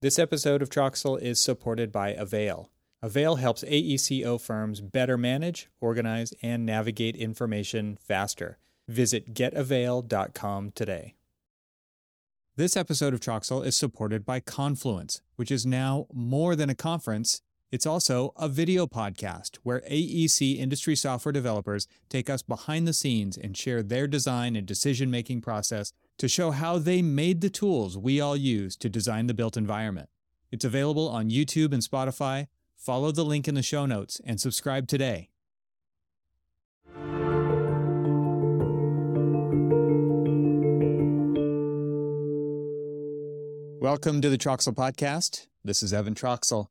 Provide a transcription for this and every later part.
This episode of Troxel is supported by Avail. Avail helps AECO firms better manage, organize, and navigate information faster. Visit getavail.com today. This episode of Troxel is supported by Confluence, which is now more than a conference. It's also a video podcast where AEC industry software developers take us behind the scenes and share their design and decision making process to show how they made the tools we all use to design the built environment. It's available on YouTube and Spotify. Follow the link in the show notes and subscribe today. Welcome to the Troxel Podcast. This is Evan Troxel.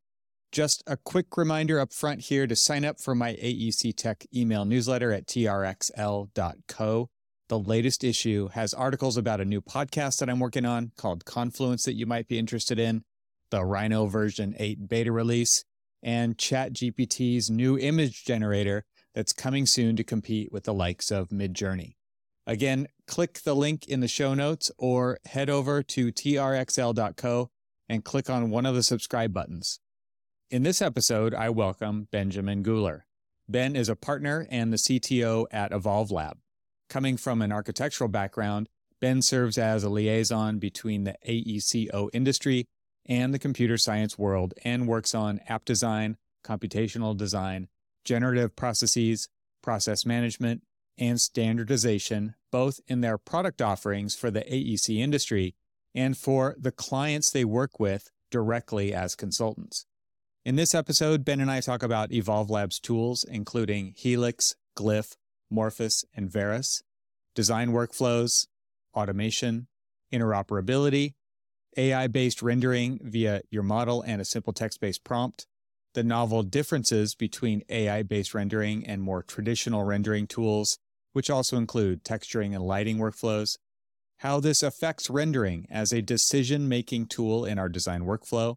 Just a quick reminder up front here to sign up for my AEC Tech email newsletter at trxl.co. The latest issue has articles about a new podcast that I'm working on called Confluence that you might be interested in, the Rhino version 8 beta release, and ChatGPT's new image generator that's coming soon to compete with the likes of Midjourney. Again, click the link in the show notes or head over to trxl.co and click on one of the subscribe buttons. In this episode, I welcome Benjamin Guler. Ben is a partner and the CTO at Evolve Lab. Coming from an architectural background, Ben serves as a liaison between the AECO industry and the computer science world and works on app design, computational design, generative processes, process management, and standardization, both in their product offerings for the AEC industry and for the clients they work with directly as consultants. In this episode, Ben and I talk about Evolve Labs tools, including Helix, Glyph, Morphius, and Veras, design workflows, automation, interoperability, AI based rendering via your model and a simple text based prompt, the novel differences between AI based rendering and more traditional rendering tools, which also include texturing and lighting workflows, how this affects rendering as a decision making tool in our design workflow,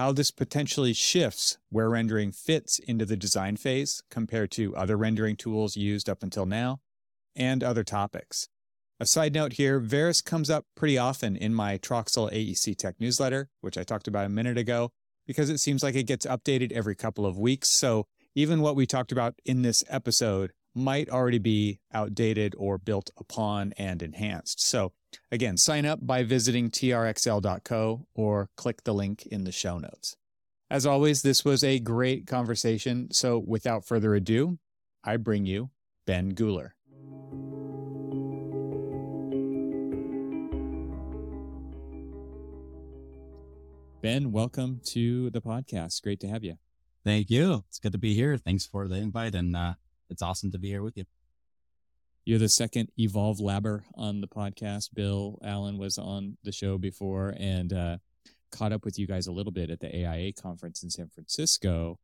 how this potentially shifts where rendering fits into the design phase compared to other rendering tools used up until now, and other topics. A side note here Veras comes up pretty often in my Troxel AEC Tech newsletter, which I talked about a minute ago, because it seems like it gets updated every couple of weeks. So even what we talked about in this episode might already be outdated or built upon and enhanced. So, again, sign up by visiting trxl.co or click the link in the show notes. As always, this was a great conversation. So, without further ado, I bring you Ben Guler. Ben, welcome to the podcast. Great to have you. Thank you. It's good to be here. Thanks for the invite and uh, it's awesome to be here with you. You're the second Evolve Labber on the podcast. Bill Allen was on the show before and uh, caught up with you guys a little bit at the AIA conference in San Francisco.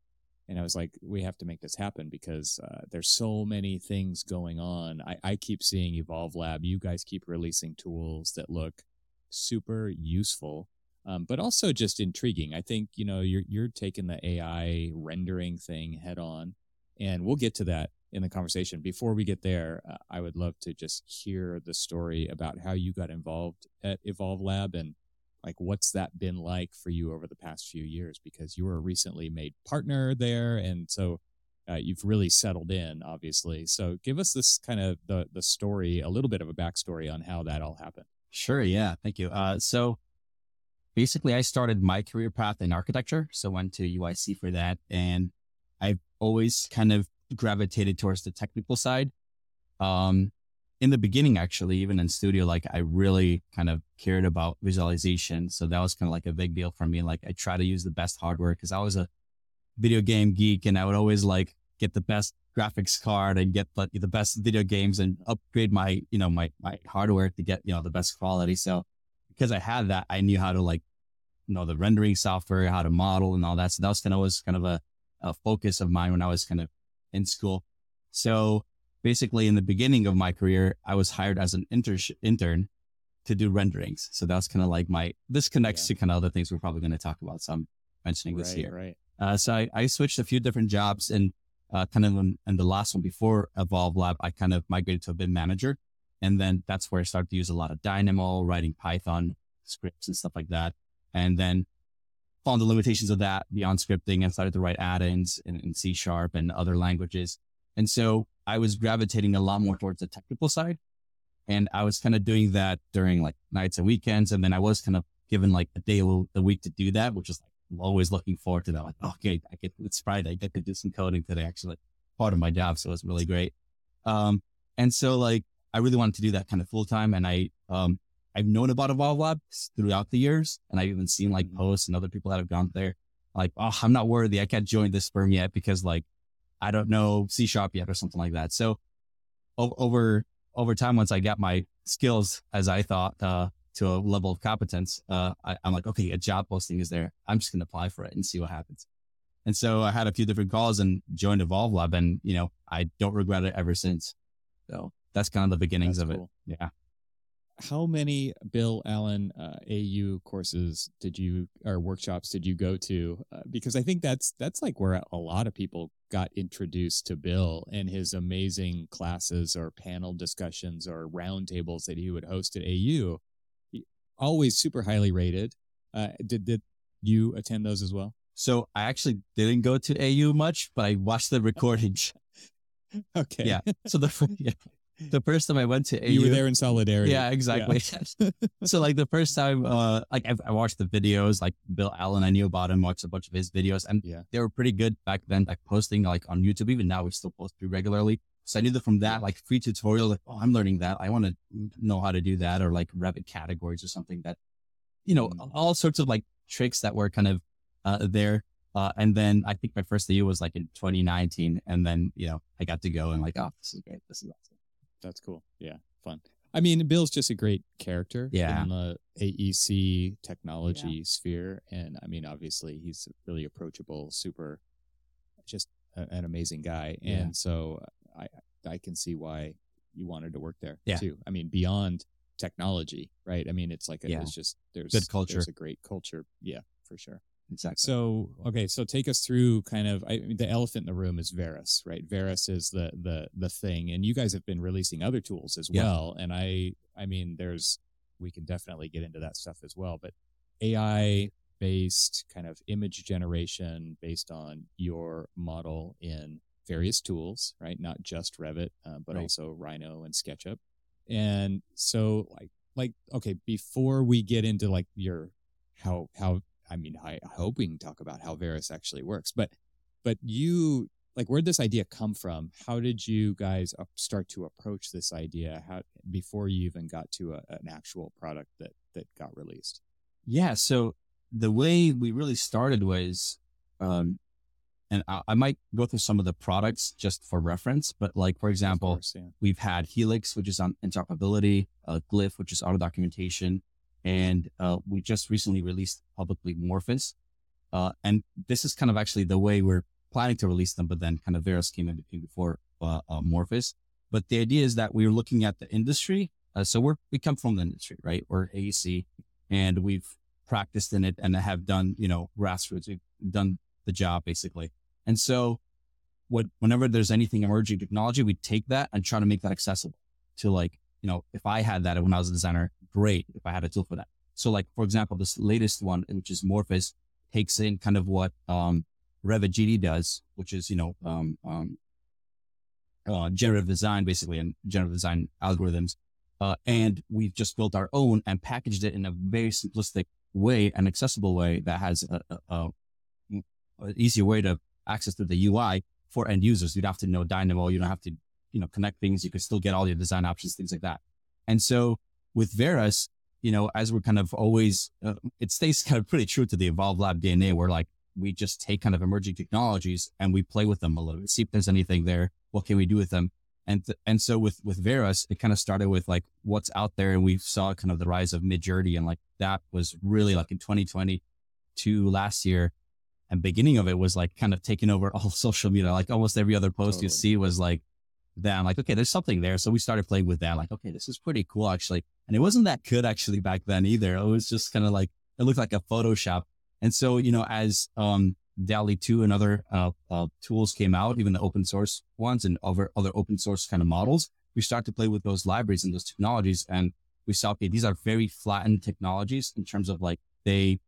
And I was like, we have to make this happen because uh, there's so many things going on. I, I keep seeing Evolve Lab. You guys keep releasing tools that look super useful, um, but also just intriguing. I think you know you're you're taking the AI rendering thing head on, and we'll get to that in the conversation. Before we get there, uh, I would love to just hear the story about how you got involved at Evolve Lab and like what's that been like for you over the past few years? Because you were a recently made partner there and so uh, you've really settled in obviously. So give us this kind of the the story a little bit of a backstory on how that all happened. Sure yeah thank you. Uh, so basically i started my career path in architecture so went to uic for that and i've always kind of gravitated towards the technical side. Um, in the beginning, actually, even in studio, like I really kind of cared about visualization. So that was kind of like a big deal for me. Like I try to use the best hardware because I was a video game geek and I would always like get the best graphics card and get the, the best video games and upgrade my, you know, my, my hardware to get, you know, the best quality. So because I had that, I knew how to like, you know, the rendering software, how to model and all that. So that was kind of was kind of a, a focus of mine when I was kind of in school. So basically in the beginning of my career, I was hired as an inter- intern to do renderings. So that's kind of like my, this connects yeah. to kind of other things we're probably going to talk about. So I'm mentioning right, this here. Right. Uh, so I, I, switched a few different jobs and uh, kind of in, in, the last one before Evolve Lab, I kind of migrated to a BIM manager. And then that's where I started to use a lot of Dynamo, writing Python scripts and stuff like that. And then found the limitations of that beyond scripting and started to write add-ins in, in C sharp and other languages. And so I was gravitating a lot more towards the technical side. And I was kind of doing that during like nights and weekends. And then I was kind of given like a day a week to do that, which is like always looking forward to that. Like, okay, I get, it's Friday. I get to do some coding today, actually part of my job. So it was really great. Um, and so like, I really wanted to do that kind of full time. And I, um, I've known about Evolve Labs throughout the years, and I've even seen like mm-hmm. posts and other people that have gone there. Like, oh, I'm not worthy. I can't join this firm yet because like I don't know C sharp yet or something like that. So o- over over time, once I got my skills as I thought uh, to a level of competence, uh, I, am like, okay, a job posting is there. I'm just gonna apply for it and see what happens. And so I had a few different calls and joined Evolve Lab, and you know I don't regret it ever since. So that's kind of the beginnings that's of cool. it. Yeah how many Bill Allen uh, AU courses did you or workshops did you go to? Uh, because I think that's that's like where a lot of people got introduced to Bill and his amazing classes or panel discussions or roundtables that he would host at AU. Always super highly rated. Uh, did did you attend those as well? So I actually didn't go to AU much, but I watched the recordings. okay. Yeah. So the yeah the first time I went to AU, you were there in solidarity. Yeah, exactly. Yeah. so like the first time, uh, like I, I, watched the videos, like Bill Allen, I knew about him, watched a bunch of his videos, and yeah. they were pretty good back then. Like posting like on YouTube, even now we still post pretty regularly. So I knew that from that, like free tutorial, like oh, I'm learning that. I want to know how to do that, or like Revit categories or something that, you know, mm. all sorts of like tricks that were kind of uh, there. Uh, and then I think my first AU was like in 2019, and then you know I got to go and like, oh, this is great. This is awesome that's cool. Yeah, fun. I mean, Bill's just a great character yeah. in the AEC technology yeah. sphere, and I mean, obviously, he's really approachable, super, just a, an amazing guy, yeah. and so I I can see why you wanted to work there yeah. too. I mean, beyond technology, right? I mean, it's like a, it's just there's good culture, there's a great culture, yeah, for sure. Exactly. So okay, so take us through kind of I, the elephant in the room is Veras, right? Veras is the the the thing, and you guys have been releasing other tools as yeah. well. And I I mean, there's we can definitely get into that stuff as well, but AI based kind of image generation based on your model in various tools, right? Not just Revit, uh, but right. also Rhino and SketchUp. And so like like okay, before we get into like your how how I mean, I, I hope we can talk about how Veras actually works, but, but you, like, where'd this idea come from? How did you guys start to approach this idea? How, before you even got to a, an actual product that, that got released? Yeah. So the way we really started was, um, and I, I, might go through some of the products just for reference, but like, for example, course, yeah. we've had Helix, which is on interoperability, uh, Glyph, which is auto documentation, and uh, we just recently released publicly Morphius. Uh, and this is kind of actually the way we're planning to release them, but then kind of Veras came in between before uh, uh, Morphius. But the idea is that we're looking at the industry. Uh, so we're, we come from the industry, right? We're AEC and we've practiced in it and have done, you know, grassroots. We've done the job basically. And so what, whenever there's anything emerging technology, we take that and try to make that accessible to like, you know, if I had that when I was a designer, great if I had a tool for that. So like, for example, this latest one, which is Morphius, takes in kind of what, um, Revit GD does, which is, you know, um, um, uh, generative design, basically, and generative design algorithms. Uh, and we've just built our own and packaged it in a very simplistic way, an accessible way that has a, a, a, a easier way to access to the UI for end users. You don't have to know Dynamo. You don't have to, you know, connect things. You can still get all your design options, things like that. And so with Veras, you know, as we're kind of always, uh, it stays kind of pretty true to the Evolve Lab DNA. Where like we just take kind of emerging technologies and we play with them a little bit, see if there's anything there. What can we do with them? And th- and so with with Veras, it kind of started with like what's out there, and we saw kind of the rise of Midjourney, and like that was really like in 2022 last year, and beginning of it was like kind of taking over all social media. Like almost every other post totally. you see was like that. I'm like, okay, there's something there. So we started playing with that. Like, okay, this is pretty cool actually. And it wasn't that good actually back then either. It was just kind of like, it looked like a Photoshop. And so, you know, as, um, DALL-E 2 and other, uh, uh, tools came out, even the open source ones and other, other open source kind of models, we start to play with those libraries and those technologies. And we saw, okay, these are very flattened technologies in terms of like they,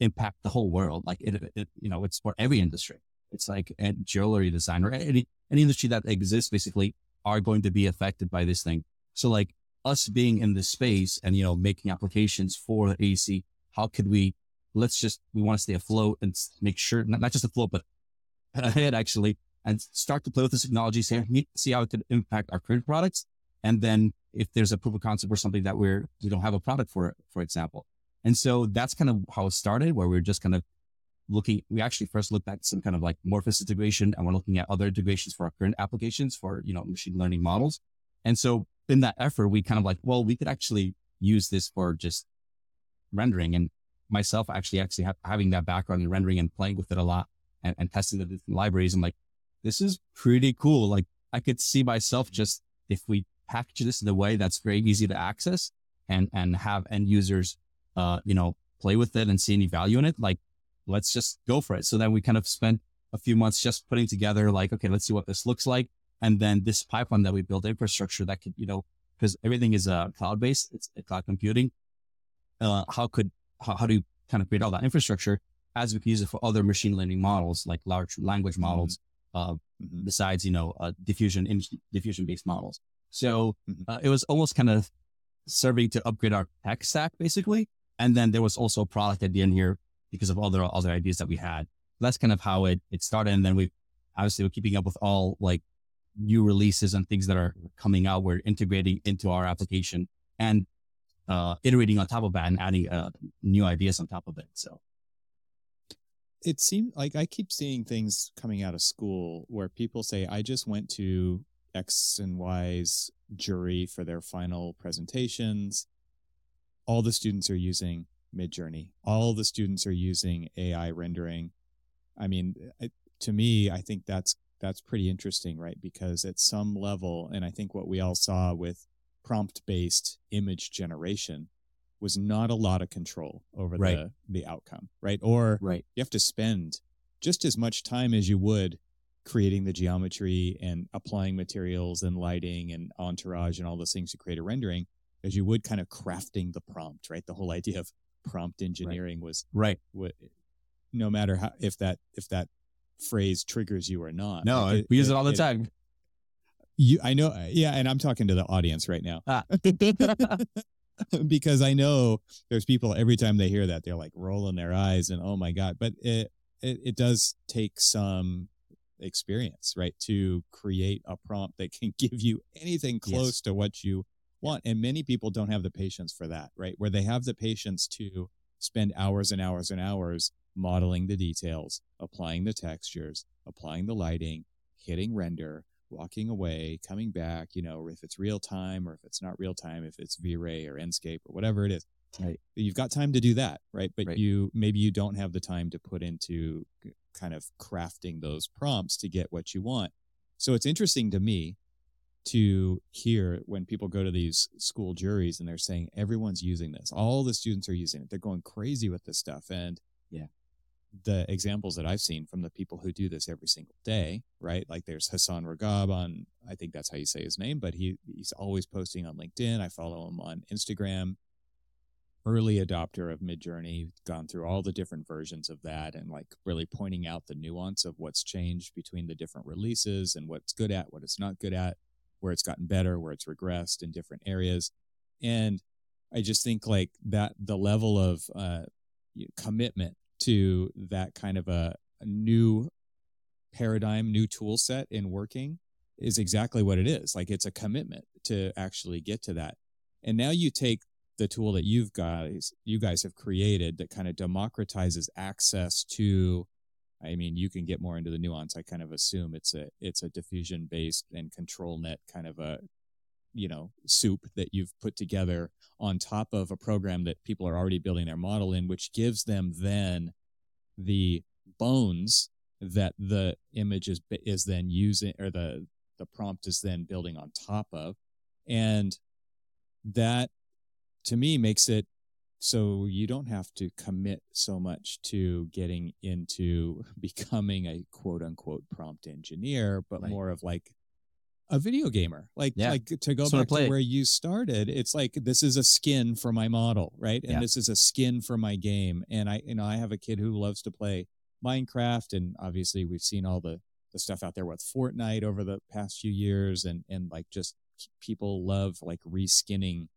impact the whole world. Like it, it you know, it's for every industry. It's like a jewelry design or any, any industry that exists basically are going to be affected by this thing. So like us being in this space and, you know, making applications for the AEC, how could we, let's just, we want to stay afloat and make sure, not, not just afloat, but ahead actually, and start to play with this technology, see, see how it could impact our current products. And then if there's a proof of concept or something that we're, we don't have a product for, for example. And so that's kind of how it started, where we're just kind of looking, we actually first looked at some kind of like Morphius integration and we're looking at other integrations for our current applications for, you know, machine learning models. And so in that effort, we kind of like, well, we could actually use this for just rendering and myself actually, actually ha- having that background in rendering and playing with it a lot and, and testing the different libraries. I'm like, this is pretty cool. Like I could see myself just if we package this in a way that's very easy to access and, and have end users, uh, you know, play with it and see any value in it. Like let's just go for it. So then we kind of spent a few months just putting together like, okay, let's see what this looks like. And then this pipeline that we built infrastructure that could, you know, because everything is uh, cloud based, it's uh, cloud computing. Uh, how could, how, how do you kind of create all that infrastructure as we can use it for other machine learning models, like large language mm-hmm. models, mm-hmm. uh, mm-hmm. besides, you know, uh, diffusion, in, diffusion based models. So mm-hmm. uh, it was almost kind of serving to upgrade our tech stack basically. And then there was also a product at the end here because of all the other ideas that we had. That's kind of how it it started. And then we obviously we're keeping up with all like new releases and things that are coming out. We're integrating into our application and uh, iterating on top of that and adding uh, new ideas on top of it. So it seems like I keep seeing things coming out of school where people say, I just went to X and Y's jury for their final presentations. All the students are using Midjourney. All the students are using AI rendering. I mean, to me, I think that's that's pretty interesting, right? Because at some level, and I think what we all saw with prompt-based image generation was not a lot of control over right. the the outcome, right? Or right. you have to spend just as much time as you would creating the geometry and applying materials and lighting and entourage and all those things to create a rendering as you would kind of crafting the prompt, right? The whole idea of prompt engineering right. was right. What, no matter how if that if that phrase triggers you or not. No, like it, we use it, it all the it, time. You, I know, yeah, and I'm talking to the audience right now. Ah. because I know there's people every time they hear that they're like rolling their eyes and oh my god. But it it, it does take some experience, right, to create a prompt that can give you anything close yes. to what you want. And many people don't have the patience for that, right? Where they have the patience to spend hours and hours and hours modeling the details, applying the textures, applying the lighting, hitting render, walking away, coming back, you know, if it's real time or if it's not real time, if it's V-Ray or Enscape or whatever it is. Right. You've got time to do that, right? But right. you maybe you don't have the time to put into kind of crafting those prompts to get what you want. So it's interesting to me to hear when people go to these school juries and they're saying everyone's using this. All the students are using it. They're going crazy with this stuff. And yeah, the examples that I've seen from the people who do this every single day, right? Like there's Hassan Ragab on, I think that's how you say his name, but he he's always posting on LinkedIn. I follow him on Instagram. Early adopter of Midjourney, gone through all the different versions of that and like really pointing out the nuance of what's changed between the different releases and what's good at, what it's not good at, where it's gotten better, where it's regressed in different areas. And I just think like that the level of uh, commitment to that kind of a, a new paradigm, new tool set in working is exactly what it is. Like it's a commitment to actually get to that. And now you take the tool that you've guys you guys have created that kind of democratizes access to I mean, you can get more into the nuance. I kind of assume it's a it's a diffusion based and ControlNet kind of a you know soup that you've put together on top of a program that people are already building their model in, which gives them then the bones that the image is is then using or the the prompt is then building on top of, and that to me makes it so you don't have to commit so much to getting into becoming a quote unquote prompt engineer, but right. more of like a video gamer. Like Yeah. like to go Just back to it. where you started, it's like this is a skin for my model, right? And Yeah. this is a skin for my game. And I you know, I have a kid who loves to play Minecraft and obviously we've seen all the the stuff out there with Fortnite over the past few years and and like just people love like reskinning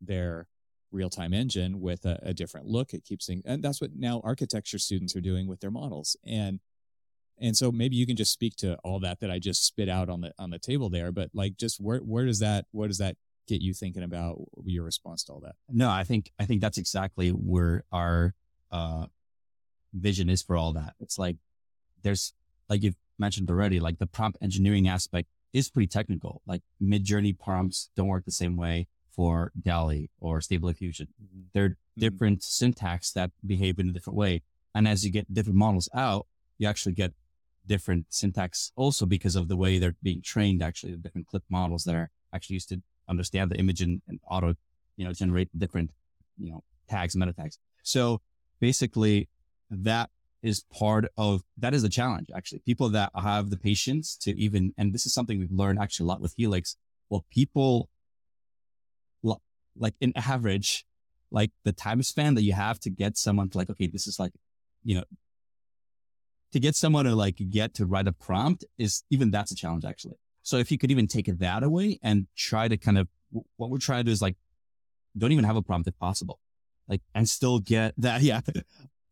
their real-time engine with a, a different look. It keeps things and that's what now architecture students are doing with their models. And and so maybe you can just speak to all that that I just spit out on the on the table there, but like just where where does that what does that get you thinking about your response to all that? No, I think I think that's exactly where our uh vision is for all that. It's like there's like you've mentioned already, like the prompt engineering aspect is pretty technical. Like Midjourney prompts don't work the same way for DALL-E or Stable Diffusion. They're Mhm. different syntax that behave in a different way. And as you get different models out, you actually get different syntax also because of the way they're being trained, actually, the different clip models that are actually used to understand the image and, and auto, you know, generate different, you know, tags, meta tags. So basically that is part of, that is the challenge, actually. People that have the patience to even, and this is something we've learned actually a lot with Helix. Well, people like in average, like the time span that you have to get someone to like, okay, this is like, you know, to get someone to like get to write a prompt is even that's a challenge actually. So if you could even take that away and try to kind of, what we're trying to do is like, don't even have a prompt if possible, like, and still get that, yeah,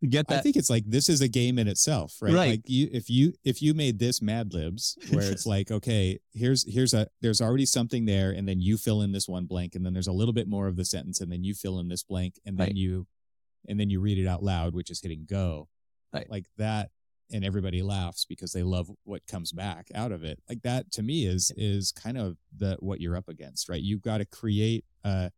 get I think it's like this is a game in itself, right? Right. Like you if you if you made this Mad Libs where it's like, okay, here's here's a there's already something there, and then you fill in this one blank, and then there's a little bit more of the sentence, and then you fill in this blank, and then Right. you and then you read it out loud, which is hitting go. Right. Like that and everybody laughs because they love what comes back out of it. Like that to me is is kind of the what you're up against, right? You've got to create uh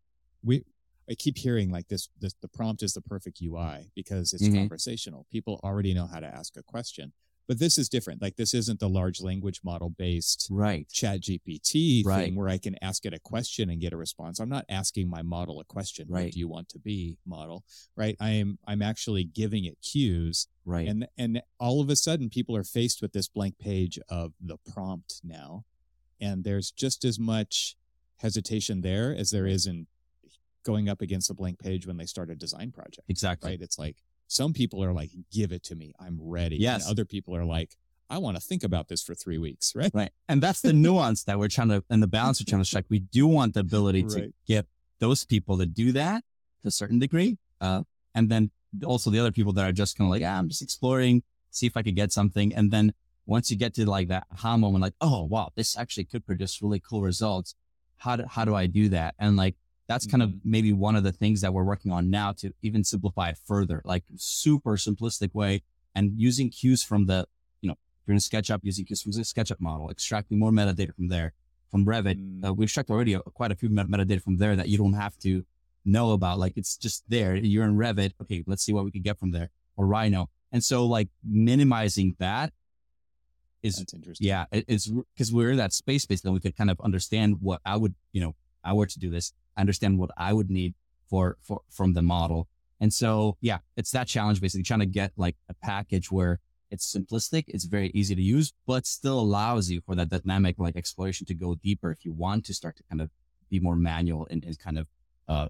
we I keep hearing like this, this the prompt is the perfect UI because it's Mhm. conversational. People already know how to ask a question. But this is different. Like this isn't the large language model based right. ChatGPT Right. thing where I can ask it a question and get a response. I'm not asking my model a question. What Right. do you want to be model? Right. I am I'm actually giving it cues Right. and and all of a sudden people are faced with this blank page of the prompt now. And there's just as much hesitation there as there is in going up against a blank page when they start a design project. exactly. Right. It's like some people are like, give it to me. I'm ready. Yes. And other people are like, I want to think about this for three weeks. Right. Right. And that's the nuance that we're trying to, and the balance we're trying to strike. We do want the ability to get those people to do that to a certain degree. Uh, and then also the other people that are just kind of like, ah, I'm just exploring, see if I could get something. And then once you get to like that aha moment, like, oh, wow, this actually could produce really cool results. How do, how do I do that? And like, that's kind of maybe one of the things that we're working on now to even simplify it further, like super simplistic way and using cues from the, you know, if you're in SketchUp, using cues from the SketchUp model, extracting more metadata from there. From Revit, Mm. uh, we extract already a, quite a few met- metadata from there that you don't have to know about. Like it's just there. You're in Revit. Okay, let's see what we can get from there or Rhino. And so like minimizing that is That's interesting. yeah, it, it's because we're in that space space then we could kind of understand what I would, you know, I were to do this, I understand what I would need for, for, from the model. And so, yeah, it's that challenge basically trying to get like a package where it's simplistic, it's very easy to use, but still allows you for that dynamic like exploration to go deeper if you want to start to kind of be more manual and, in kind of, uh,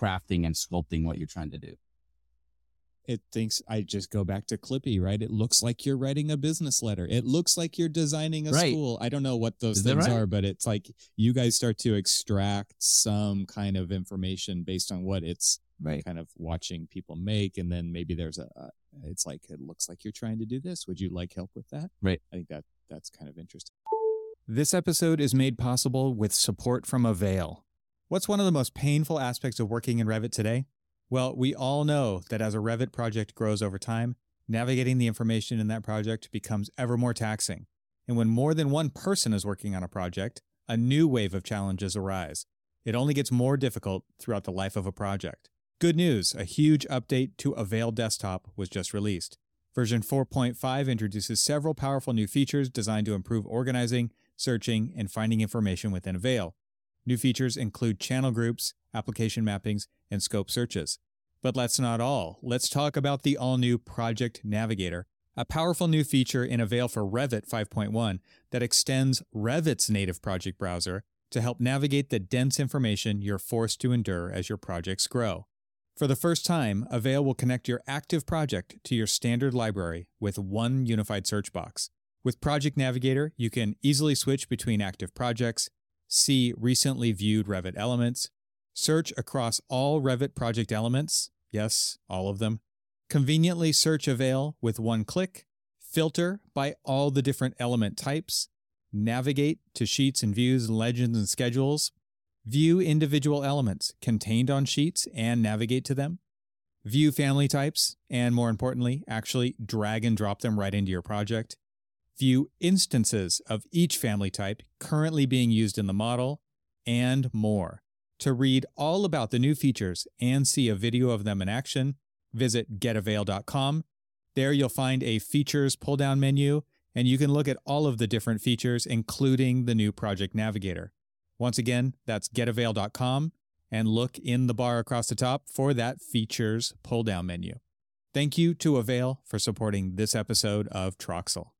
crafting and sculpting what you're trying to do. It thinks I just go back to Clippy, right? It looks like you're writing a business letter. It looks like you're designing a Right. school. I don't know what those Is things right? are, but it's like you guys start to extract some kind of information based on what it's Right. kind of watching people make, and then maybe there's a, a it's like it looks like you're trying to do this. Would you like help with that? Right. I think that that's kind of interesting. This episode is made possible with support from Avail. What's one of the most painful aspects of working in Revit today? Well, we all know that as a Revit project grows over time, navigating the information in that project becomes ever more taxing. And when more than one person is working on a project, a new wave of challenges arise. It only gets more difficult throughout the life of a project. Good news a huge update to Avail Desktop was just released. Version 4.5 introduces several powerful new features designed to improve organizing, searching, and finding information within Avail. New features include channel groups, application mappings, and scope searches. But that's not all. Let's talk about the all new Project Navigator, a powerful new feature in Avail for Revit 5.1 that extends Revit's native project browser to help navigate the dense information you're forced to endure as your projects grow. For the first time, Avail will connect your active project to your standard library with one unified search box. With Project Navigator, you can easily switch between active projects, see recently viewed Revit elements, search across all Revit project elements, yes, all of them, conveniently search Avail with one click, filter by all the different element types, navigate to sheets and views, legends and schedules, view individual elements contained on sheets and navigate to them, view family types, and more importantly, actually drag and drop them right into your project, view instances of each family type currently being used in the model, and more. To read all about the new features and see a video of them in action, visit getavail.com. There you'll find a features pull down menu and you can look at all of the different features, including the new Project Navigator. Once again, that's getavail.com and look in the bar across the top for that features pull down menu. Thank you to Avail for supporting this episode of Troxel.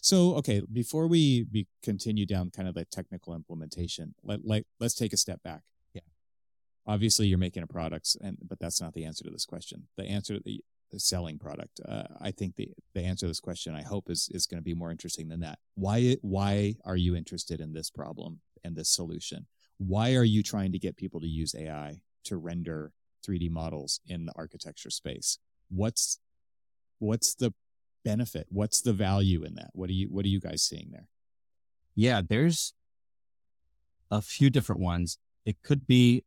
So, okay, before we, we continue down kind of the technical implementation, let, let, let's take a step back. Yeah. Obviously, you're making a product, and but that's not the answer to this question. The answer, to the selling product. Uh, I think the the answer to this question, I hope, is is going to be more interesting than that. Why why are you interested in this problem and this solution? Why are you trying to get people to use AI to render 3D models in the architecture space? What's what's the benefit? What's the value in that? What are you what are you guys seeing there? Yeah, there's a few different ones. It could be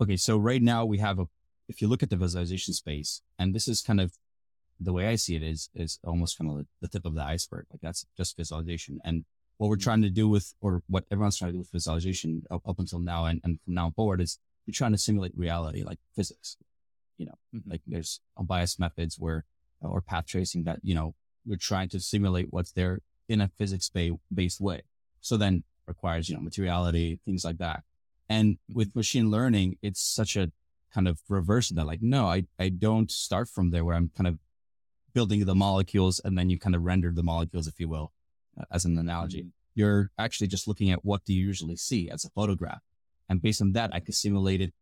okay. So right now we have a if you look at the visualization space, and this is kind of the way I see it is is almost kind of the tip of the iceberg. Like that's just visualization. And what we're trying to do with, or what everyone's trying to do with visualization up, up until now and, and from now forward is you're trying to simulate reality, like physics. You know, mm-hmm. like there's unbiased methods where, or path tracing that, you know, we're trying to simulate what's there in a physics based way. So then requires, you know, materiality, things like that. And with machine learning, it's such a kind of reverse that. Like, no, I, I don't start from there where I'm kind of building the molecules and then you kind of render the molecules, if you will, uh, as an analogy. Mm-hmm. You're actually just looking at what do you usually see as a photograph. And based on that, I could simulate it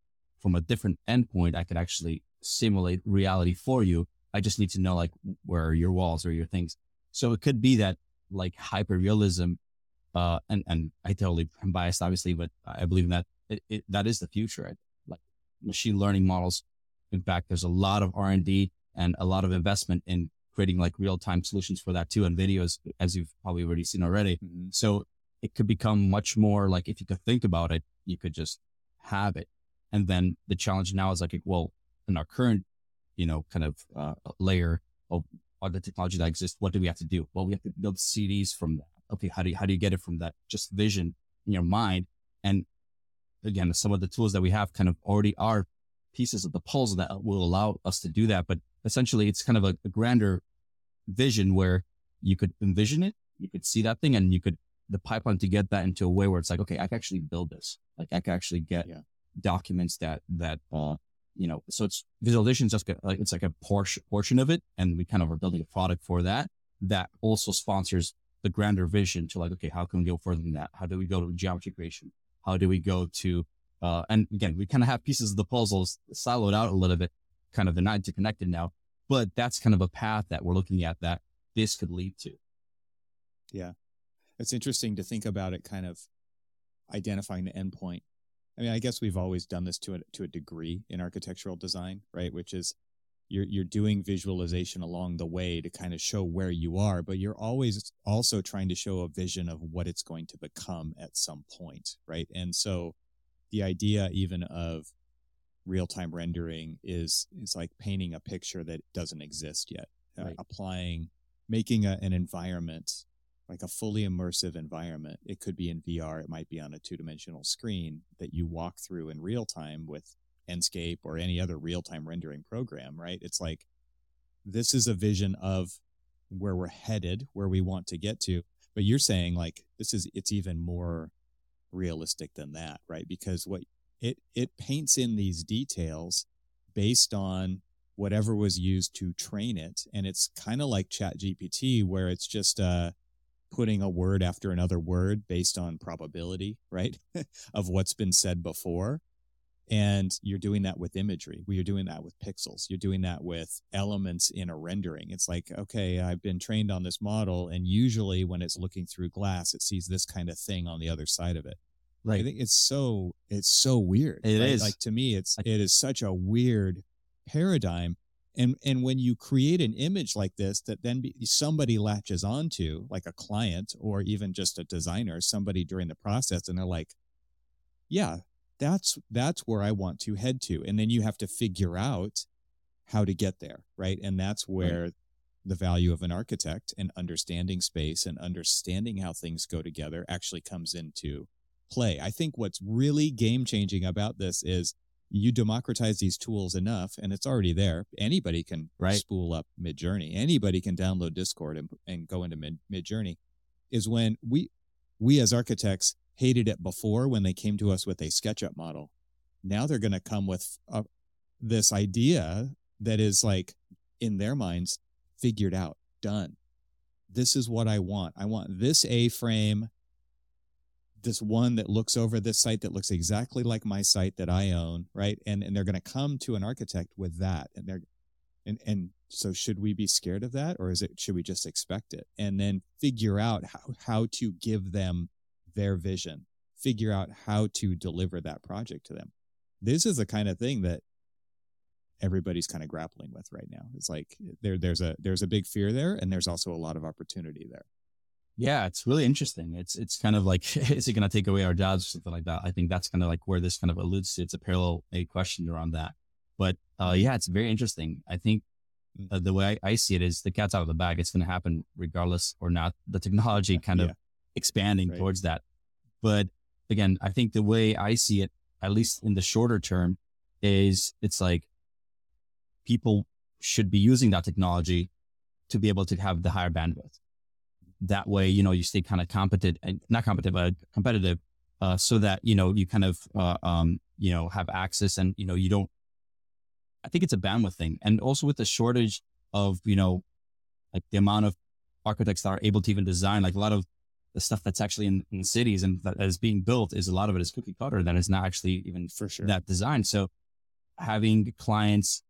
from a different endpoint. I could actually simulate reality for you. I just need to know like where are your walls or your things. So it could be that like hyper realism, uh, and, and I totally am biased, obviously, but I believe in that it, it, that is the future Like machine learning models. In fact, there's a lot of R and D and a lot of investment in creating like real time solutions for that too, and videos, as you've probably already seen already. Mm-hmm. So it could become much more like if you could think about it, you could just have it. And then the challenge now is like, well, in our current, you know, kind of uh, layer of all the technology that exists, what do we have to do? Well, we have to build CDs from that. Okay, how do you, how do you get it from that just vision in your mind? And again, some of the tools that we have kind of already are pieces of the puzzle that will allow us to do that. But essentially, it's kind of a, a grander vision where you could envision it, you could see that thing, and you could the pipeline to get that into a way where it's like, okay, I can actually build this. Like I can actually get yeah. documents that that uh, you know. So it's visualization is just like it's like a portion portion of it, and we kind of are building a product for that that also sponsors the grander vision to like, okay, how can we go further than that? How do we go to geometry creation? How do we go to, uh, and again, we kind of have pieces of the puzzles siloed out a little bit, kind of they're not interconnected now, but that's kind of a path that we're looking at that this could lead to. Yeah. It's interesting to think about it kind of identifying the endpoint. I mean, I guess we've always done this to a, to a degree in architectural design, right? Which is you're, you're doing visualization along the way to kind of show where you are, but you're always also trying to show a vision of what it's going to become at some point, right? And so the idea even of real time rendering is, is like painting a picture that doesn't exist yet, uh, right. uh, applying, making a, an environment like a fully immersive environment. It could be in VR. It might be on a two dimensional screen that you walk through in real time with Enscape or any other real time rendering program, right? It's like this is a vision of where we're headed, where we want to get to. But you're saying like this is it's even more realistic than that, right? Because what it it paints in these details based on whatever was used to train it. And it's kind of like ChatGPT, where it's just uh, putting a word after another word based on probability, right? of what's been said before. And you're doing that with imagery. You're doing that with pixels. You're doing that with elements in a rendering. It's like, okay, I've been trained on this model. And usually when it's looking through glass, it sees this kind of thing on the other side of it. Right. I think it's so, it's so weird. It right? is. Like to me, it's, it is such a weird paradigm. And, and when you create an image like this that then be, somebody latches onto, like a client or even just a designer, somebody during the process, and they're like, yeah, that's that's where I want to head to. And then you have to figure out how to get there, right? And that's where right. the value of an architect and understanding space and understanding how things go together actually comes into play. I think what's really game changing about this is you democratize these tools enough and it's already there. Anybody can right. spool up Midjourney. Anybody can download Discord and, and go into Mid Midjourney is when we we as architects hated it before when they came to us with a SketchUp model. Now they're going to come with uh, this idea that is like in their minds figured out, done. This is what I want. I want this A frame, this one that looks over this site that looks exactly like my site that I own, right? And and they're going to come to an architect with that, and they're and and so should we be scared of that, or is it should we just expect it and then figure out how how to give them their vision, figure out how to deliver that project to them. This is the kind of thing that everybody's kind of grappling with right now. It's like there there's a there's a big fear there and there's also a lot of opportunity there. Yeah, it's really interesting. It's it's kind of like is it going to take away our jobs or something like that? I think that's kind of like where this kind of alludes to. It's a parallel a question around that. But uh, yeah, it's very interesting. I think uh, the way I, I, see it is the cat's out of the bag. It's going to happen regardless or not. The technology kind of expanding right. towards that. But again, I think the way I see it, at least in the shorter term, is it's like people should be using that technology to be able to have the higher bandwidth. That way, you know, you stay kind of competent and not competitive, but competitive, uh, so that, you know, you kind of, uh, um, you know, have access and, you know, you don't, I think it's a bandwidth thing. And also with the shortage of, you know, like the amount of architects that are able to even design, like a lot of the stuff that's actually in, in cities and that is being built is a lot of it is cookie cutter that is not actually even for sure that design. So having clients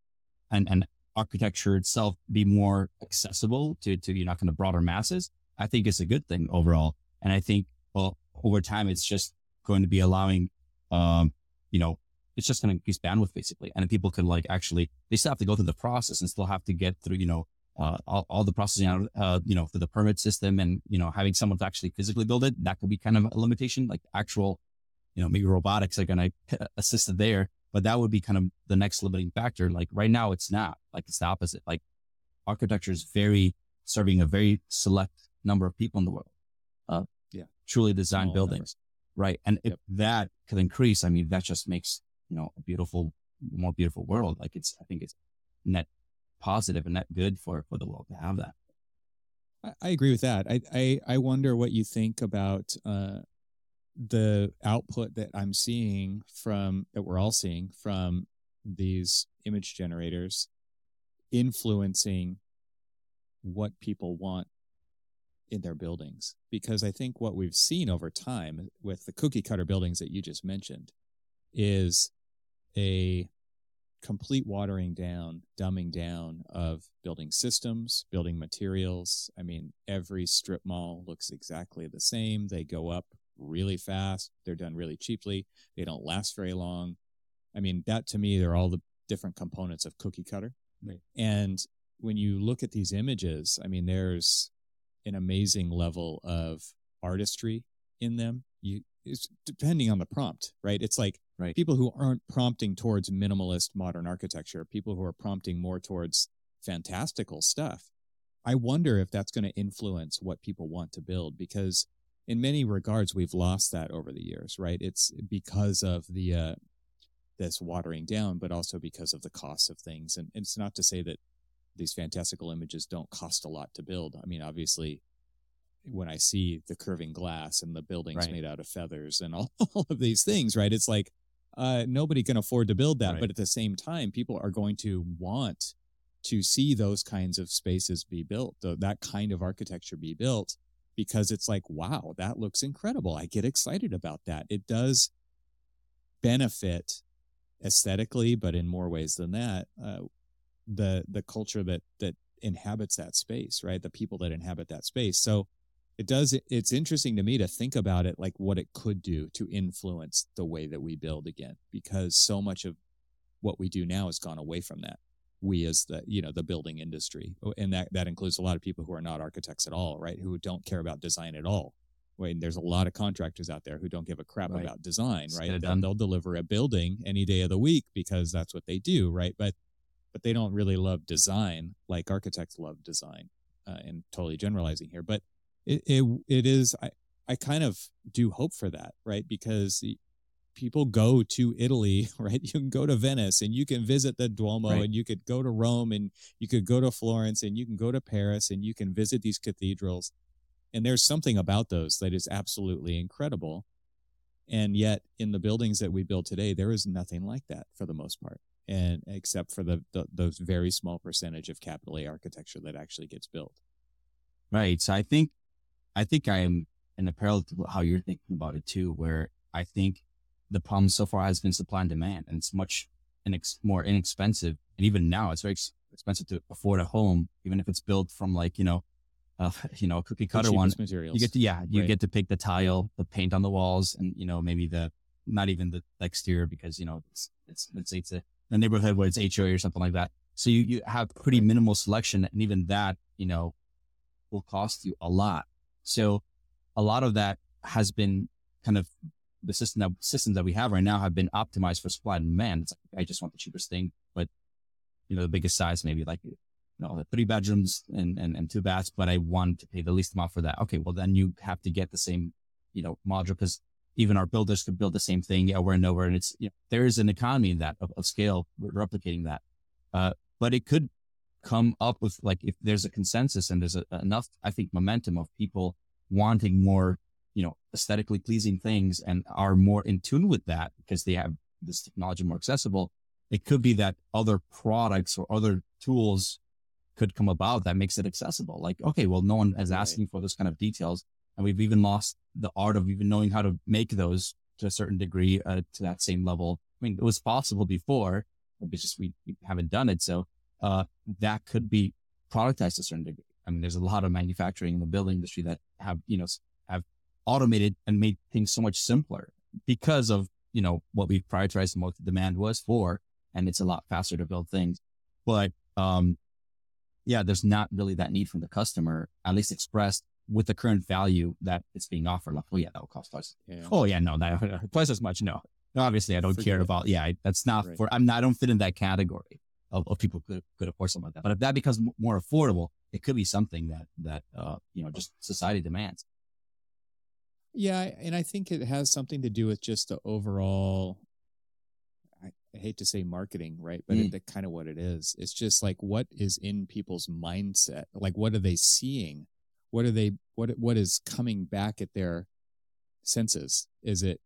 and, and architecture itself be more accessible to, to, you know, kind of broader masses, I think it's a good thing overall. And I think, well, over time, it's just going to be allowing, um, you know, it's just going to increase bandwidth basically. And people can like actually, they still have to go through the process and still have to get through, you know, uh, all, all, the processing, uh, you know, for the permit system and, you know, having someone to actually physically build it, that could be kind of a limitation, like actual, you know, maybe robotics are going to assist there, but that would be kind of the next limiting factor. Like right now, it's not like it's the opposite. Like architecture is very serving a very select number of people in the world. Uh, yeah. Truly designed Small buildings. Number. Right. And yep. if that could increase, I mean, that just makes, you know, a beautiful, more beautiful world. Like it's, I think it's net positive and net good for for the world to have that. I, agree with that. I, I I wonder what you think about uh, the output that I'm seeing from that we're all seeing from these image generators influencing what people want in their buildings because i think what we've seen over time with the cookie cutter buildings that you just mentioned is a complete watering down, dumbing down of building systems, building materials. I mean, every strip mall looks exactly the same. They go up really fast. They're done really cheaply. They don't last very long. I mean, that to me, they're all the different components of cookie cutter. Right. And when you look at these images, I mean, there's an amazing level of artistry in them. You, it's depending on the prompt, right? It's like right. people who aren't prompting towards minimalist modern architecture, people who are prompting more towards fantastical stuff. I wonder if that's going to influence what people want to build because in many regards we've lost that over the years, right? It's because of the uh, this watering down, but also because of the cost of things. And it's not to say that these fantastical images don't cost a lot to build. I mean, obviously when I see the curving glass and the buildings right. made out of feathers and all, all of these things, right? It's like, uh, nobody can afford to build that. Right. But at the same time, people are going to want to see those kinds of spaces be built, th- that kind of architecture be built, because it's like, wow, that looks incredible. I get excited about that. It does benefit aesthetically, but in more ways than that, uh, the the culture that that inhabits that space, right? The people that inhabit that space. So it does it's interesting to me to think about it like what it could do to influence the way that we build again because so much of what we do now has gone away from that we as the you know the building industry oh, and that that includes a lot of people who are not architects at all right who don't care about design at all Wait, there's a lot of contractors out there who don't give a crap Right. about design right they'll, they'll deliver a building any day of the week because that's what they do right but but they don't really love design like architects love design uh, and totally generalizing here but it, it it is I, I kind of do hope for that right? Because people go to italy right? You can go to venice and you can visit the duomo Right. and you could go to rome and you could go to florence and you can go to paris and you can visit these cathedrals. And there's something about those that is absolutely incredible. And yet in the buildings that we build today there is nothing like that for the most part and except for the, the those very small percentage of capital a architecture that actually gets built Right. So I think, I think I am in a parallel to how you're thinking about it too, where I think the problem so far has been supply and demand and it's much inex- more inexpensive. And even now it's very ex- expensive to afford a home, even if it's built from like, you know, uh, you know, a cookie cutter one. materials You get to, yeah, you Right. get to pick the tile, the paint on the walls and, you know, maybe the, not even the exterior because, you know, it's, it's, let's say it's a, a neighborhood where it's HOA or something like that. So you, you have pretty minimal selection and even that, you know, will cost you a lot. So a lot of that has been kind of the system that systems that we have right now have been optimized for supply and demand. It's like, I just want the cheapest thing, but you know, the biggest size, maybe like, you know, the three bedrooms and, and, and two baths, but I want to pay the least amount for that. Okay. Well, then you have to get the same, you know, module because even our builders could build the same thing over and over. And it's, you know, there is an economy in that of, of scale, We're replicating that. Uh, but it could come up with like, if there's a consensus and there's a, enough, I think, momentum of people wanting more, you know, aesthetically pleasing things and are more in tune with that because they have this technology more accessible. It could be that other products or other tools could come about that makes it accessible. Like, okay, well, no one is asking for those kind of details. And we've even lost the art of even knowing how to make those to a certain degree, uh, to that same level. I mean, it was possible before, but it's just we, we haven't done it. So, uh, that could be productized to a certain degree. I mean, there's a lot of manufacturing in the building industry that have, you know, have automated and made things so much simpler because of, you know, what we've prioritized and what the demand was for. And it's a lot faster to build things. But, um, yeah, there's not really that need from the customer, at least expressed with the current value that it's being offered. Like, oh yeah, that will cost twice. Yeah. Oh yeah, no, that twice as much. No, No, obviously I don't Forget care it. about. Yeah, I- that's not Right. for. I'm not. I don't fit in that category of, of people could could afford something like that. But if that becomes more affordable, it could be something that that uh you know just society demands. Yeah, and I think it has something to do with just the overall. I, I hate to say marketing, right? But Mm. it, kind of what it is. It's just like what is in people's mindset. Like, what are they seeing? What are they? What what is coming back at their senses? Is it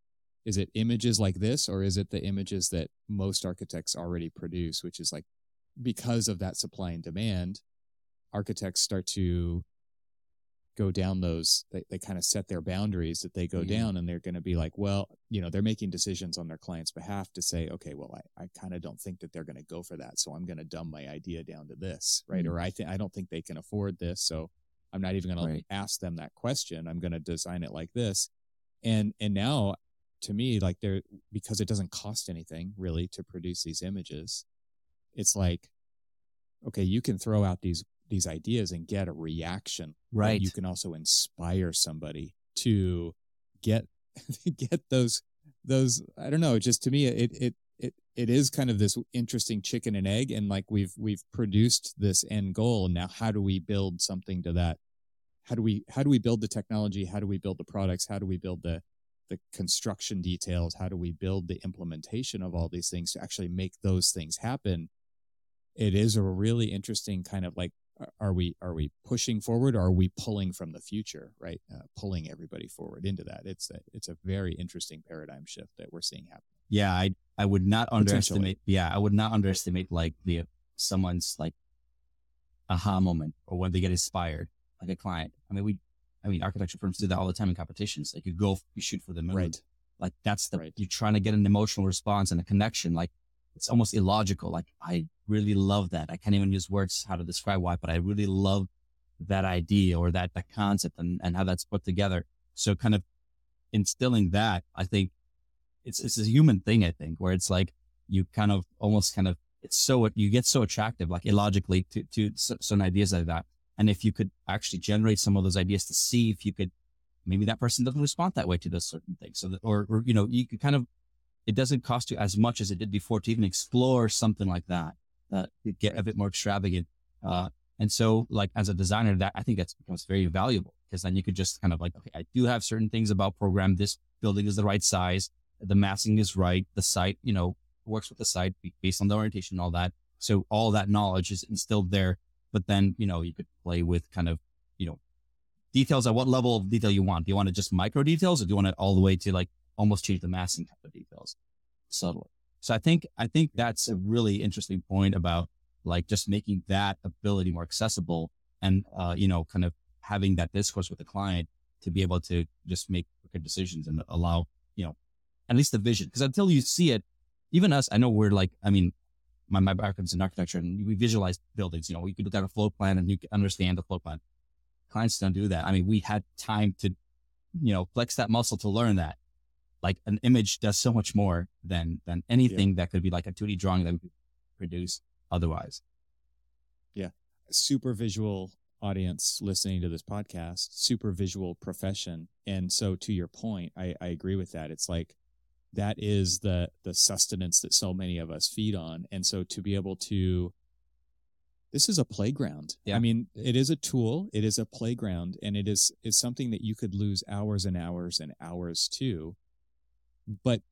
is it images like this, or is it the images that most architects already produce? Which is like because of that supply and demand, architects start to go down those they, they kind of set their boundaries that they go Yeah. down and they're going to be like well you know they're making decisions on their client's behalf to say okay well i, I kind of don't think that they're going to go for that so i'm going to dumb my idea down to this right Mm. or i think i don't think they can afford this so i'm not even going Right. to ask them that question i'm going to design it like this and and now to me like they're because it doesn't cost anything really to produce these images it's like okay you can throw out these these ideas and get a reaction Right. you can also inspire somebody to get get those those i don't know just to me it it it is kind of this interesting chicken and egg and like we've we've produced this end goal. Now how do we build something to that? How do we how do we build the technology? How do we build the products? How do we build the the construction details? How do we build the implementation of all these things to actually make those things happen? It is a really interesting kind of like are- are we are we pushing forward or are we pulling from the future right? Uh, pulling everybody forward into that. It's a it's a very interesting paradigm shift that we're seeing happen Yeah, I I would not underestimate. Yeah, I would not underestimate like the someone's like aha moment or when they get inspired, like a client. I mean, we, I mean, architecture firms do that all the time in competitions. Like you go, you shoot for the moon. Right. Like that's the Right. you're trying to get an emotional response and a connection. Like it's almost illogical. Like I really love that. I can't even use words how to describe why, but I really love that idea or that, that concept and, and how that's put together. So kind of instilling that, I think it's, it's a human thing, I think, where it's like you kind of almost kind of, it's so, you get so attractive, like illogically to, to certain ideas like that. And if you could actually generate some of those ideas to see if you could, maybe that person doesn't respond that way to those certain things. So that, or, or, you know, you could kind of, it doesn't cost you as much as it did before to even explore something like that, that could get a bit more extravagant. Uh, and so like as a designer, that I think that's becomes very valuable because then you could just kind of like, okay, I do have certain things about program. This building is the right size. The massing is right. The site, you know, works with the site based on the orientation and all that. So all that knowledge is instilled there. But then, you know, you could play with kind of, you know, details at what level of detail you want. Do you want it just micro details or do you want it all the way to like almost change the massing type of details subtly? So I think, I think that's a really interesting point about like just making that ability more accessible and, uh, you know, kind of having that discourse with the client to be able to just make quicker decisions and allow, you know, at least the vision. Cause until you see it, even us, I know we're like, I mean, my, my background's in architecture and we visualize buildings, you know, we could look at a flow plan and you can understand the flow plan. Clients don't do that. I mean, we had time to, you know, flex that muscle to learn that. Like an image does so much more than, than anything that could be like a 2D drawing that we could produce otherwise. Yeah. Super visual audience listening to this podcast, super visual profession. And so to your point, I, I agree with that. It's like that is the the sustenance that so many of us feed on. And so to be able to this is a playground. Yeah. I mean, it is a tool, it is a playground, and it is it's something that you could lose hours and hours and hours to. But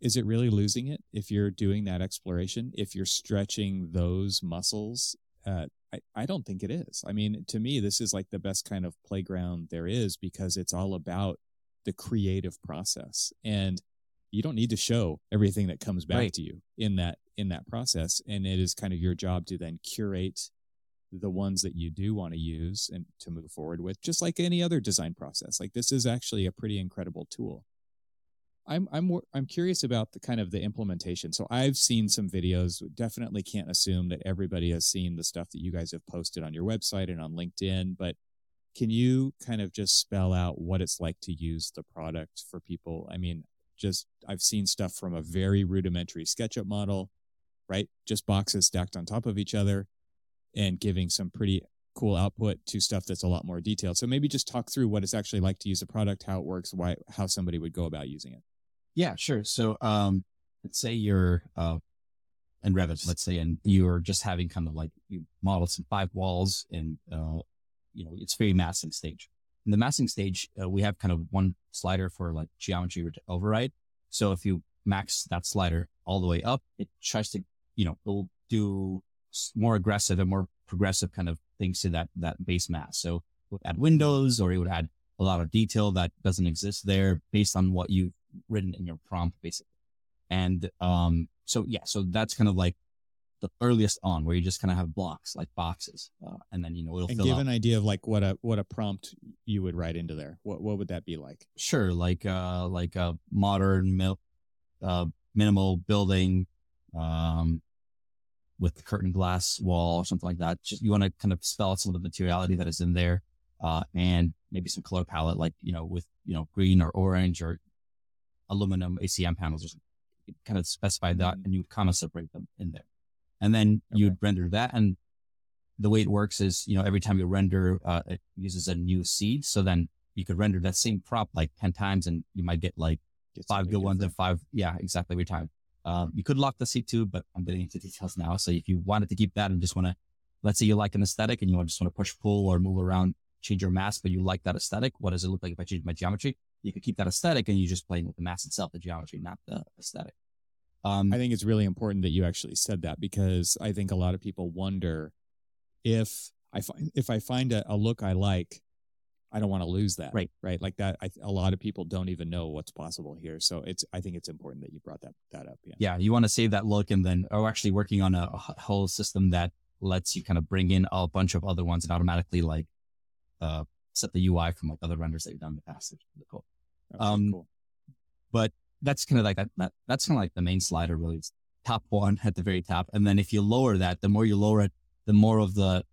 is it really losing it if you're doing that exploration? If you're stretching those muscles uh, I, I don't think it is. I mean, to me, this is like the best kind of playground there is because it's all about the creative process. And you don't need to show everything that comes back Right. to you in that in that process. And it is kind of your job to then curate the ones that you do want to use and to move forward with, just like any other design process. Like this is actually a pretty incredible tool. I'm I'm I'm curious about the kind of the implementation. So I've seen some videos. Definitely can't assume that everybody has seen the stuff that you guys have posted on your website and on LinkedIn, but can you kind of just spell out what it's like to use the product for people? I mean, just I've seen stuff from a very rudimentary SketchUp model, right? Just boxes stacked on top of each other and giving some pretty cool output to stuff that's a lot more detailed. So maybe just talk through what it's actually like to use a product, how it works, why how somebody would go about using it. Yeah, sure. So, um, let's say you're, uh, in Revit, let's say, and you're just having kind of like you model some five walls and, uh, you know, it's very massing stage. In the massing stage, uh, we have kind of one slider for like geometry override. So if you max that slider all the way up, it tries to, you know, it will do more aggressive and more progressive kind of things to that, that base mass. So add windows or it would add a lot of detail that doesn't exist there based on what you've written in your prompt, basically. And, um, so yeah, so that's kind of like the earliest on where you just kind of have blocks like boxes. Uh, and then, you know, it'll And give an idea of like what a what a prompt you would write into there. What what would that be like? Sure, like uh like a modern mil- uh minimal building um with curtain glass wall or something like that. Just you want to kind of spell out some of the materiality that is in there uh and maybe some color palette like, you know, with, you know, green or orange or aluminum ACM panels or something. Kind of specify that Mhm. and you kind of separate them in there. And then you'd render that and the way it works is, you know, every time you render, uh, it uses a new seed. So then you could render that same prop like 10 times and you might get like Get five good ones and five. Yeah, exactly. Every time. Um, you could lock the seed too, but I'm getting into details now. So if you wanted to keep that and just want to, let's say you like an aesthetic and you just want to push pull or move around, change your mask, but you like that aesthetic. What does it look like if I change my geometry? You could keep that aesthetic and you're just playing with the mask itself, the geometry, not the aesthetic. Um, I think it's really important that you actually said that because I think a lot of people wonder if I find if I find a, a look I like, I don't want to lose that. Right. Right. Like that. I, a lot of people don't even know what's possible here. So it's, I think it's important that you brought that, that up. Yeah. Yeah. You want to save that look and then, or actually working on a, a whole system that lets you kind of bring in a bunch of other ones and automatically like, uh, set the UI from like other renders that you've done in the past. It's really cool. Okay, Um, cool. But that's kind of like that, that that's kind of like the main slider really. It's top one at the very top. And then if you lower that, the more you lower it, the more of the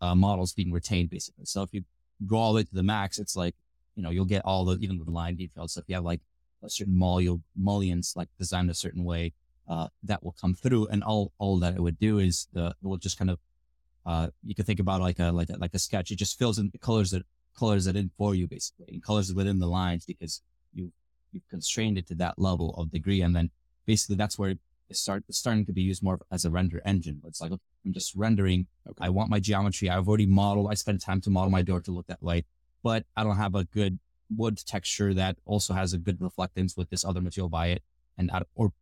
uh, models being retained basically. So if you go all the way to the max, it's like, you know, you'll get all the, even the line details. So if you have like a certain you'll mullions like designed a certain way, uh, that will come through. And all, all that it would do is the, it will just kind of, uh, you can think about like a, like a, like a sketch. It just fills in the colors that, colors it in for you basically and colors within the lines because you, you've constrained it to that level of degree. And then basically that's where it start, it's starting to be used more as a render engine. It's like, I'm just rendering Okay. I want my geometry. I've already modeled. I spent time to model my door to look that way, but I don't have a good wood texture that also has a good reflectance with this other material by it. And I, or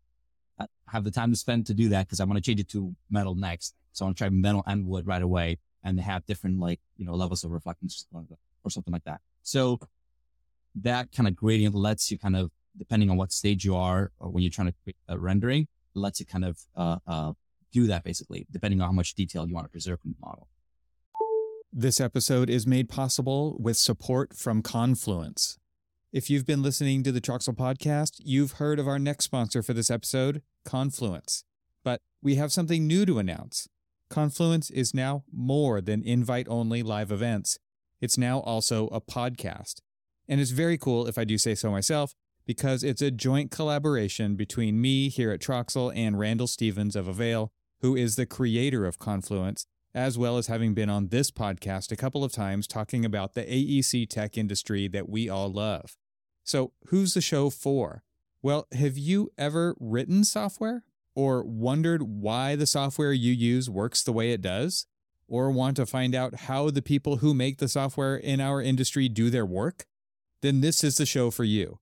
I have the time to spend to do that because I want to change it to metal next. So I want to try metal and wood right away and they have different like, you know, levels of reflectance or something like that. So that kind of gradient lets you kind of, depending on what stage you are or when you're trying to create a rendering, lets you kind of, uh, uh, do that basically, depending on how much detail you want to preserve from the model. This episode is made possible with support from Confluence. If you've been listening to the Troxel podcast, you've heard of our next sponsor for this episode, Confluence. But we have something new to announce. Confluence is now more than invite only live events. It's now also a podcast. And it's very cool, if I do say so myself, because it's a joint collaboration between me here at Troxel and Randall Stevens of Avail, who is the creator of Confluence, as well as having been on this podcast a couple of times talking about the AEC tech industry that we all love. So, who's the show for? Well, have you ever written software? Or wondered why the software you use works the way it does? Or want to find out how the people who make the software in our industry do their work? Then this is the show for you.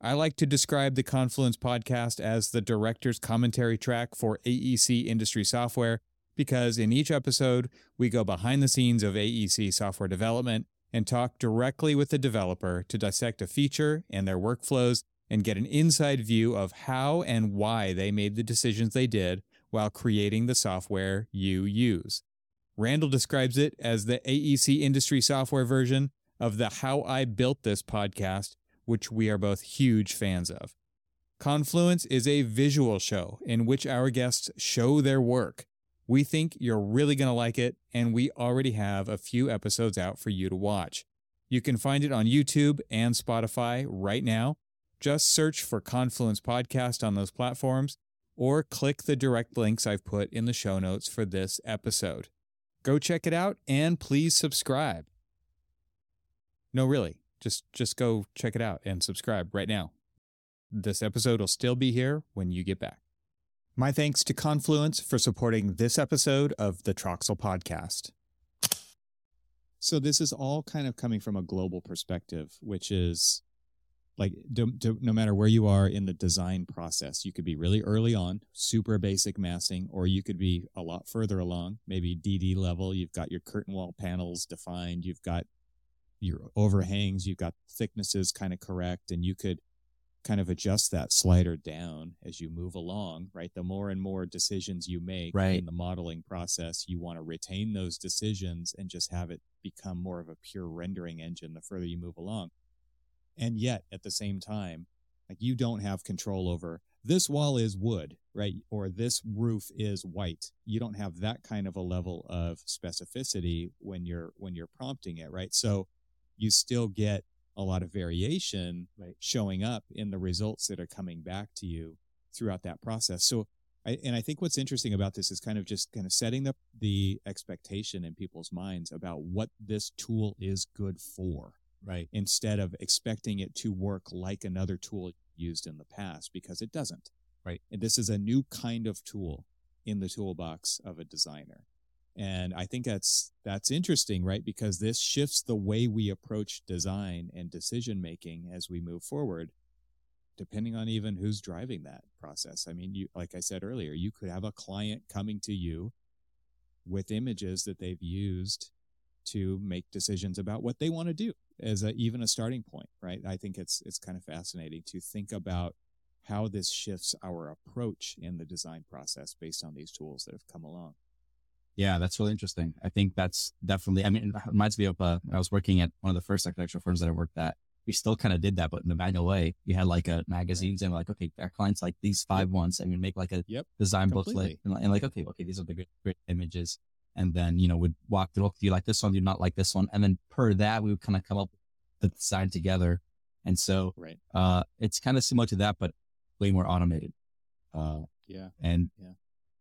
I like to describe the Confluence podcast as the director's commentary track for AEC industry software because in each episode, we go behind the scenes of AEC software development and talk directly with the developer to dissect a feature and their workflows and get an inside view of how and why they made the decisions they did while creating the software you use. Randall describes it as the AEC industry software version of the How I Built This podcast, which we are both huge fans of. Confluence is a visual show in which our guests show their work. We think you're really going to like it, and we already have a few episodes out for you to watch. You can find it on YouTube and Spotify right now. Just search for Confluence Podcast on those platforms or click the direct links I've put in the show notes for this episode. Go check it out and please subscribe. No, really, just just go check it out and subscribe right now. This episode will still be here when you get back. My thanks to Confluence for supporting this episode of the Troxel Podcast. So this is all kind of coming from a global perspective, which is like do, do, no matter where you are in the design process, you could be really early on, super basic massing, or you could be a lot further along, maybe DD level. You've got your curtain wall panels defined, you've got your overhangs, you've got thicknesses kind of correct, and you could kind of adjust that slider down as you move along, right? The more and more decisions you make Right. in the modeling process, you want to retain those decisions and just have it become more of a pure rendering engine the further you move along. And yet, at the same time, like you don't have control over this wall is wood, right? Or this roof is white. You don't have that kind of a level of specificity when you're when you're prompting it, right? So you still get a lot of variation Right. showing up in the results that are coming back to you throughout that process. So I, and I think what's interesting about this is kind of just kind of setting the the expectation in people's minds about what this tool is good for Right. instead of expecting it to work like another tool used in the past because it doesn't. Right. And this is a new kind of tool in the toolbox of a designer. And I think that's that's interesting, right? Because this shifts the way we approach design and decision making as we move forward, depending on even who's driving that process. I mean, you like I said earlier, you could have a client coming to you with images that they've used to make decisions about what they want to do as a, even a starting point, right? I think it's it's kind of fascinating to think about how this shifts our approach in the design process based on these tools that have come along. Yeah, that's really interesting. I think that's definitely. I mean, it reminds me of uh, I was working at one of the first architectural firms that I worked at. We still kind of did that, but in a manual way. You had like a magazines and like, okay, our clients like these five ones, and we make like a Yep, design completely. booklet, and, and like, okay, okay, these are the great, great images, and then you know we'd walk through. Do you like this one? Do you not like this one? And then per that, we would kind of come up with the design together. And so Right. uh, it's kind of similar to that, but way more automated. Uh, Yeah. and Yeah.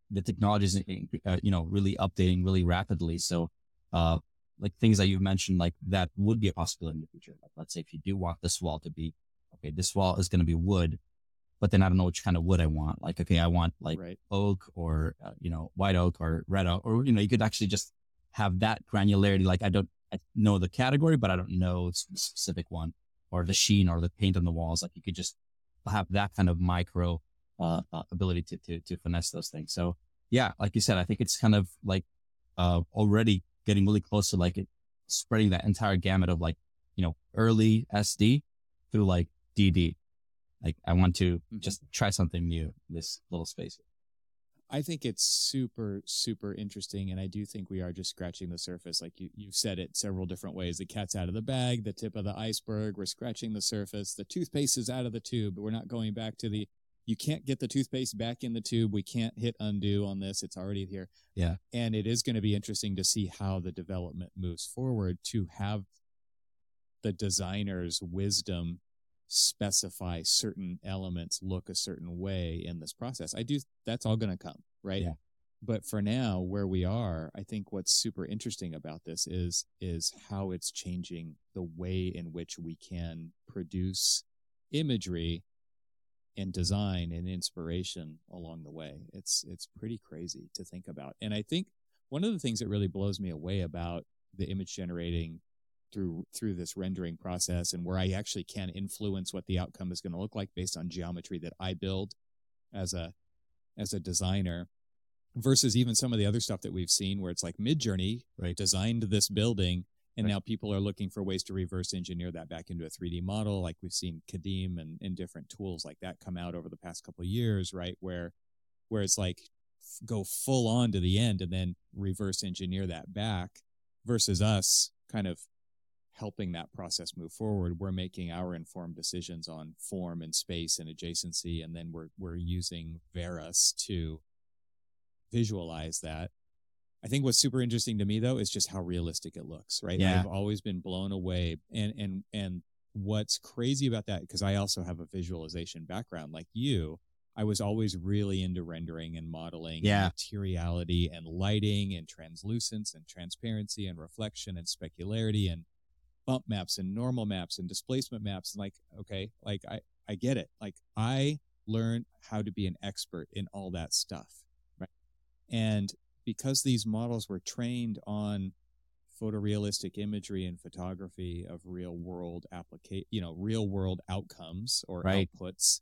The technology is, uh, you know, really updating really rapidly. So, uh, like things that you've mentioned, like that would be a possibility in the future. Like, let's say if you do want this wall to be, okay, this wall is going to be wood, but then I don't know which kind of wood I want. Like, okay, I want like right. oak or, uh, you know, white oak or red oak, or, you know, you could actually just have that granularity. Like, I don't I know the category, but I don't know the specific one or the sheen or the paint on the walls. Like, you could just have that kind of micro uh, uh, ability to, to to finesse those things. So yeah, like you said, I think it's kind of like uh, already getting really close to like it, spreading that entire gamut of like you know early SD through like DD. Like I want to Mhm. just try something new in this little space. I think it's super, super interesting. And I do think we are just scratching the surface. Like you, you've said it several different ways. The cat's out of the bag, the tip of the iceberg. We're scratching the surface. The toothpaste is out of the tube, but we're not going back to the, you can't get the toothpaste back in the tube. We can't hit undo on this. It's already here. Yeah. And it is going to be interesting to see how the development moves forward to have the designer's wisdom specify certain elements look a certain way in this process. I do, that's all going to come, right? Yeah. But for now, where we are, I think what's super interesting about this is, is how it's changing the way in which we can produce imagery and design and inspiration along the way. It's, it's pretty crazy to think about. And I think one of the things that really blows me away about the image generating through through this rendering process and where I actually can influence what the outcome is going to look like based on geometry that I build as a as a designer versus even some of the other stuff that we've seen where it's like Midjourney Right. designed this building and now people are looking for ways to reverse engineer that back into a 3D model like we've seen Kaedim and, and different tools like that come out over the past couple of years right where where it's like go full on to the end and then reverse engineer that back versus us kind of helping that process move forward. We're making our informed decisions on form and space and adjacency, and then we're we're using Veras to visualize that. I think what's super interesting to me though is just how realistic it looks, right? Yeah. I've always been blown away and and and what's crazy about that because I also have a visualization background like you, I was always really into rendering and modeling Yeah. and materiality and lighting and translucence and transparency and reflection and specularity and bump maps and normal maps and displacement maps and like okay like i i get it like i learned how to be an expert in all that stuff right and because these models were trained on photorealistic imagery and photography of real world applica- you know real world outcomes or Right. outputs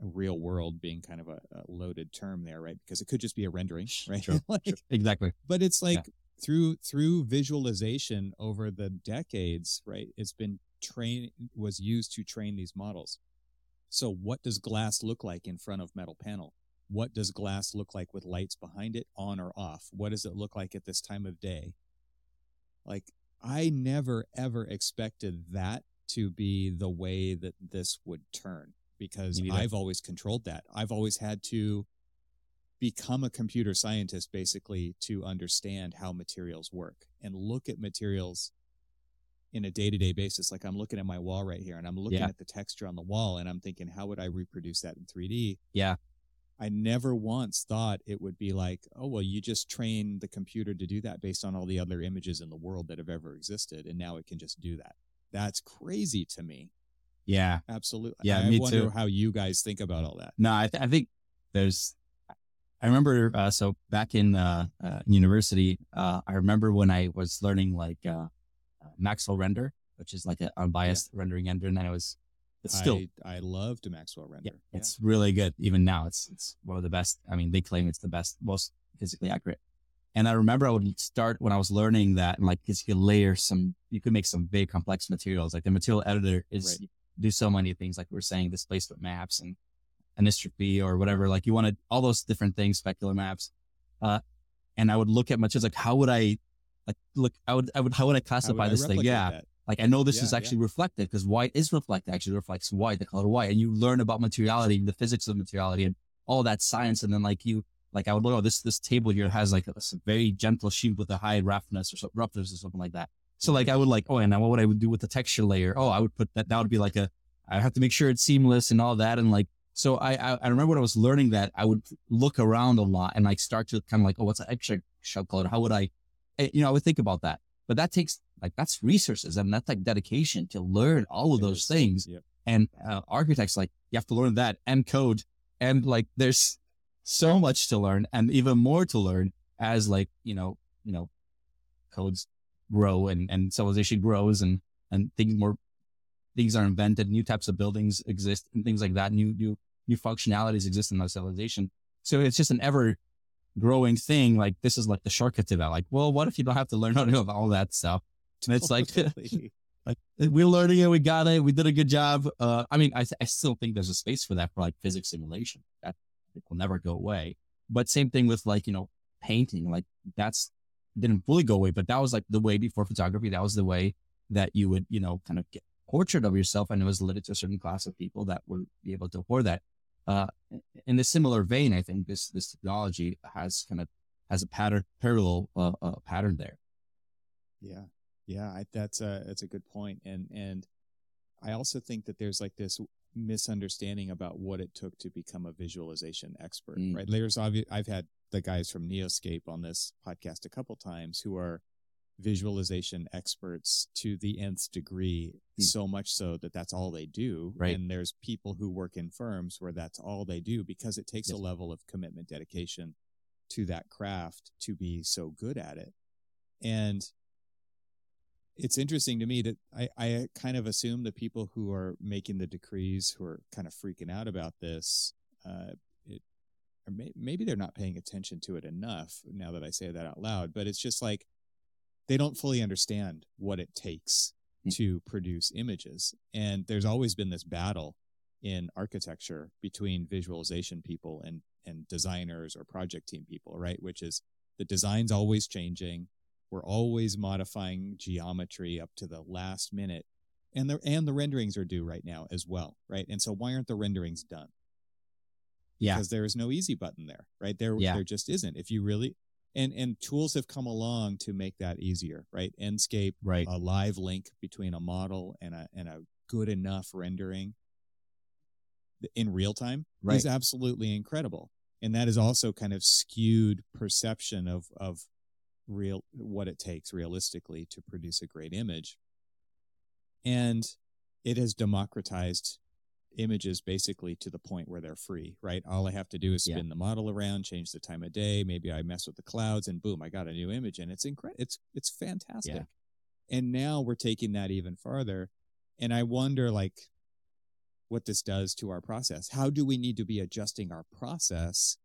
real world being kind of a, a loaded term there right because it could just be a rendering right Sure, like Sure. Exactly. but it's like through through visualization over the decades right it's been train was used to train these models so what does glass look like in front of metal panel what does glass look like with lights behind it on or off? What does it look like at this time of day? Like i never ever expected that to be the way that this would turn because i've always controlled that. I've always had to become a computer scientist basically to understand how materials work and look at materials in a day-to-day basis. Like i'm looking at my wall right here and i'm looking Yeah. at the texture on the wall and i'm thinking how would i reproduce that in 3d Yeah. I never once thought it would be like oh well you just train the computer to do that based on all the other images in the world that have ever existed and now it can just do that that's crazy to me Yeah. absolutely Yeah, i me wonder too. how you guys think about all that No, I, th- I think there's. I remember. Uh, so back in uh, uh, university, uh, I remember when I was learning like uh, uh, Maxwell Render, which is like an unbiased rendering engine, and I was. It's still. I, I loved maxwell render yeah, it's really good. Even now, it's it's one of the best. I mean, they claim it's the best, most physically accurate. And I remember I would start when I was learning that and like, because you could layer some, you could make some very complex materials. Like the material editor is Right. do so many things. Like we are saying, displacement maps and anisotropy or whatever. Like you wanted all those different things, specular maps. Uh, and I would look at materials like, how would I, like, look, I would, I would, how would I How would classify I this thing? Yeah. that? Like I know this Yeah, is yeah. actually reflected because white is reflected, actually reflects white, the color white. And you learn about materiality, the physics of materiality and all that science. And then like you, like I would look, oh, this, this table here has like a, very gentle sheet with a high roughness or so, roughness or something like that. So like I would like, oh, and now what would I would do with the texture layer? Oh, I would put that, that would be like a, I have to make sure it's seamless and all that. And like, so I, I, I remember when I was learning that I would look around a lot and like start to kind of like, oh, what's extra shell color? How would I, eh, you know, I would think about that, but that takes like, that's resources and that's like dedication to learn all of It those is. things Yep. and uh, architects like you have to learn that and code and like there's so much to learn and even more to learn as like you know you know codes grow and and civilization grows and and things more things are invented new types of buildings exist and things like that new new new functionalities exist in the civilization so it's just an ever growing thing like this is like the shortcut to that like well what if you don't have to learn how to do all that stuff and it's like like we're learning it, we got it, we did a good job. Uh, I mean, I, I still think there's a space for that for like physics simulation. That it will never go away. But same thing with like you know painting. Like that's didn't fully go away, but that was like the way before photography. That was the way that you would you know kind of get portrait of yourself, and it was limited to a certain class of people that would be able to afford that. Uh, in a similar vein, I think this this technology has kind of has a pattern parallel uh, uh, pattern there. Yeah, yeah, I, that's a that's a good point, and and I also think that there's like this misunderstanding about what it took to become a visualization expert. Mm. Right? There's obvious. I've had the guys from Neoscape on this podcast a couple times who are visualization experts to the nth degree, Mm. so much so that that's all they do. Right. And there's people who work in firms where that's all they do because it takes Yes. a level of commitment, dedication to that craft to be so good at it. And it's interesting to me that I, I kind of assume the people who are making the decrees who are kind of freaking out about this, uh, it, or may, maybe they're not paying attention to it enough now that I say that out loud, but it's just like they don't fully understand what it takes Mm. to produce images. And there's always been this battle in architecture between visualization people and, and designers or project team people, right? Which is the design's always changing. We're always modifying geometry up to the last minute. And the, and the renderings are due right now as well, right? And so why aren't the renderings done? Yeah. Because there is no easy button there, right? There, Yeah. there just isn't. If you really, and, and tools have come along to make that easier, right? Enscape, Right. a live link between a model and a, and a good enough rendering in real time Right. is absolutely incredible. And that is also kind of skewed perception of, of real, what it takes realistically to produce a great image. And it has democratized images basically to the point where they're free, right? All I have to do is Yeah. spin the model around, change the time of day. Maybe I mess with the clouds and boom, I got a new image and it's incredible. It's, it's fantastic. Yeah. And now we're taking that even farther. And I wonder like what this does to our process. How do we need to be adjusting our process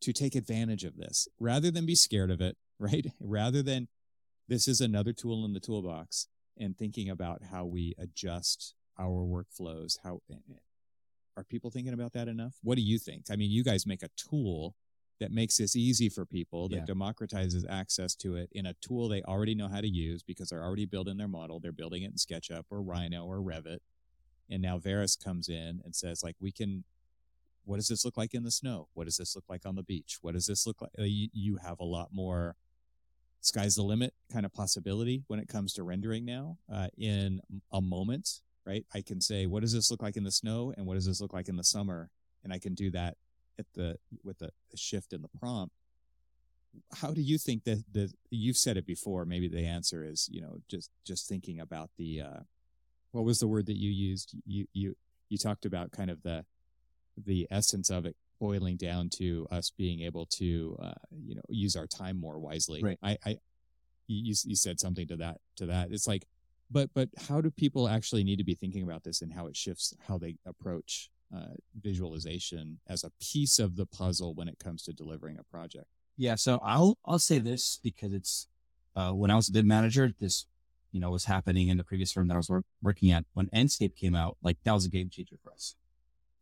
to take advantage of this rather than be scared of it, right? Rather than this is another tool in the toolbox and thinking about how we adjust our workflows. How are people thinking about that enough? What do you think? I mean, you guys make a tool that makes this easy for people, that Yeah. democratizes access to it in a tool they already know how to use because they're already building their model. They're building it in SketchUp or Rhino or Revit. And now Veras comes in and says, like, we can, what does this look like in the snow? What does this look like on the beach? What does this look like? You, you have a lot more sky's the limit kind of possibility when it comes to rendering now uh, in a moment, right? I can say, what does this look like in the snow? And what does this look like in the summer? And I can do that at the, with a, the shift in the prompt. How do you think that the, you've said it before, maybe the answer is, you know, just, just thinking about the, uh, what was the word that you used? You, you, you talked about kind of the, the essence of it boiling down to us being able to, uh, you know, use our time more wisely. Right. I, I, you, you said something to that, to that. It's like, but, but how do people actually need to be thinking about this and how it shifts how they approach, uh, visualization as a piece of the puzzle when it comes to delivering a project? Yeah, so I'll I'll say this because it's uh, when I was a BIM manager, this you know was happening in the previous firm that I was work, working at. When Enscape came out, like that was a game changer for us.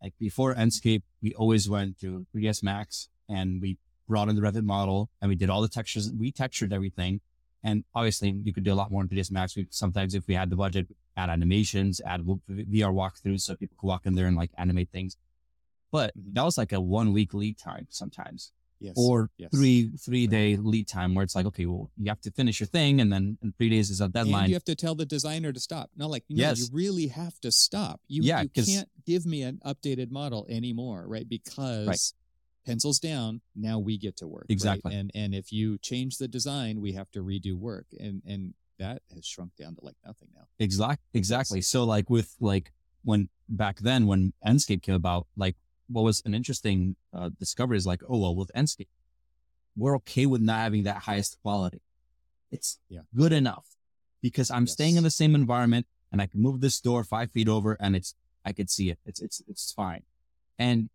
Like before Enscape, we always went to 3ds Max and we brought in the Revit model and we did all the textures. We textured everything, and obviously you could do a lot more in 3ds Max. We, sometimes if we had the budget, add animations, add VR walkthroughs so people could walk in there and like animate things. But mm-hmm. that was like a one week lead time sometimes yes. or yes. three three day lead time where it's like okay well you have to finish your thing and then in three days is a deadline and you have to tell the designer to stop not like no, yes. you really have to stop you, yeah, you can't give me an updated model anymore right because right. pencils down now we get to work exactly right? and and if you change the design we have to redo work and and that has shrunk down to like nothing now exactly exactly so like with like when back then when Enscape came about like what was an interesting uh, discovery is like, oh, well, with Enscape, we're okay with not having that highest quality. It's yeah. good enough because I'm yes. staying in the same environment and I can move this door five feet over and it's, I could see it. It's, it's, it's fine. And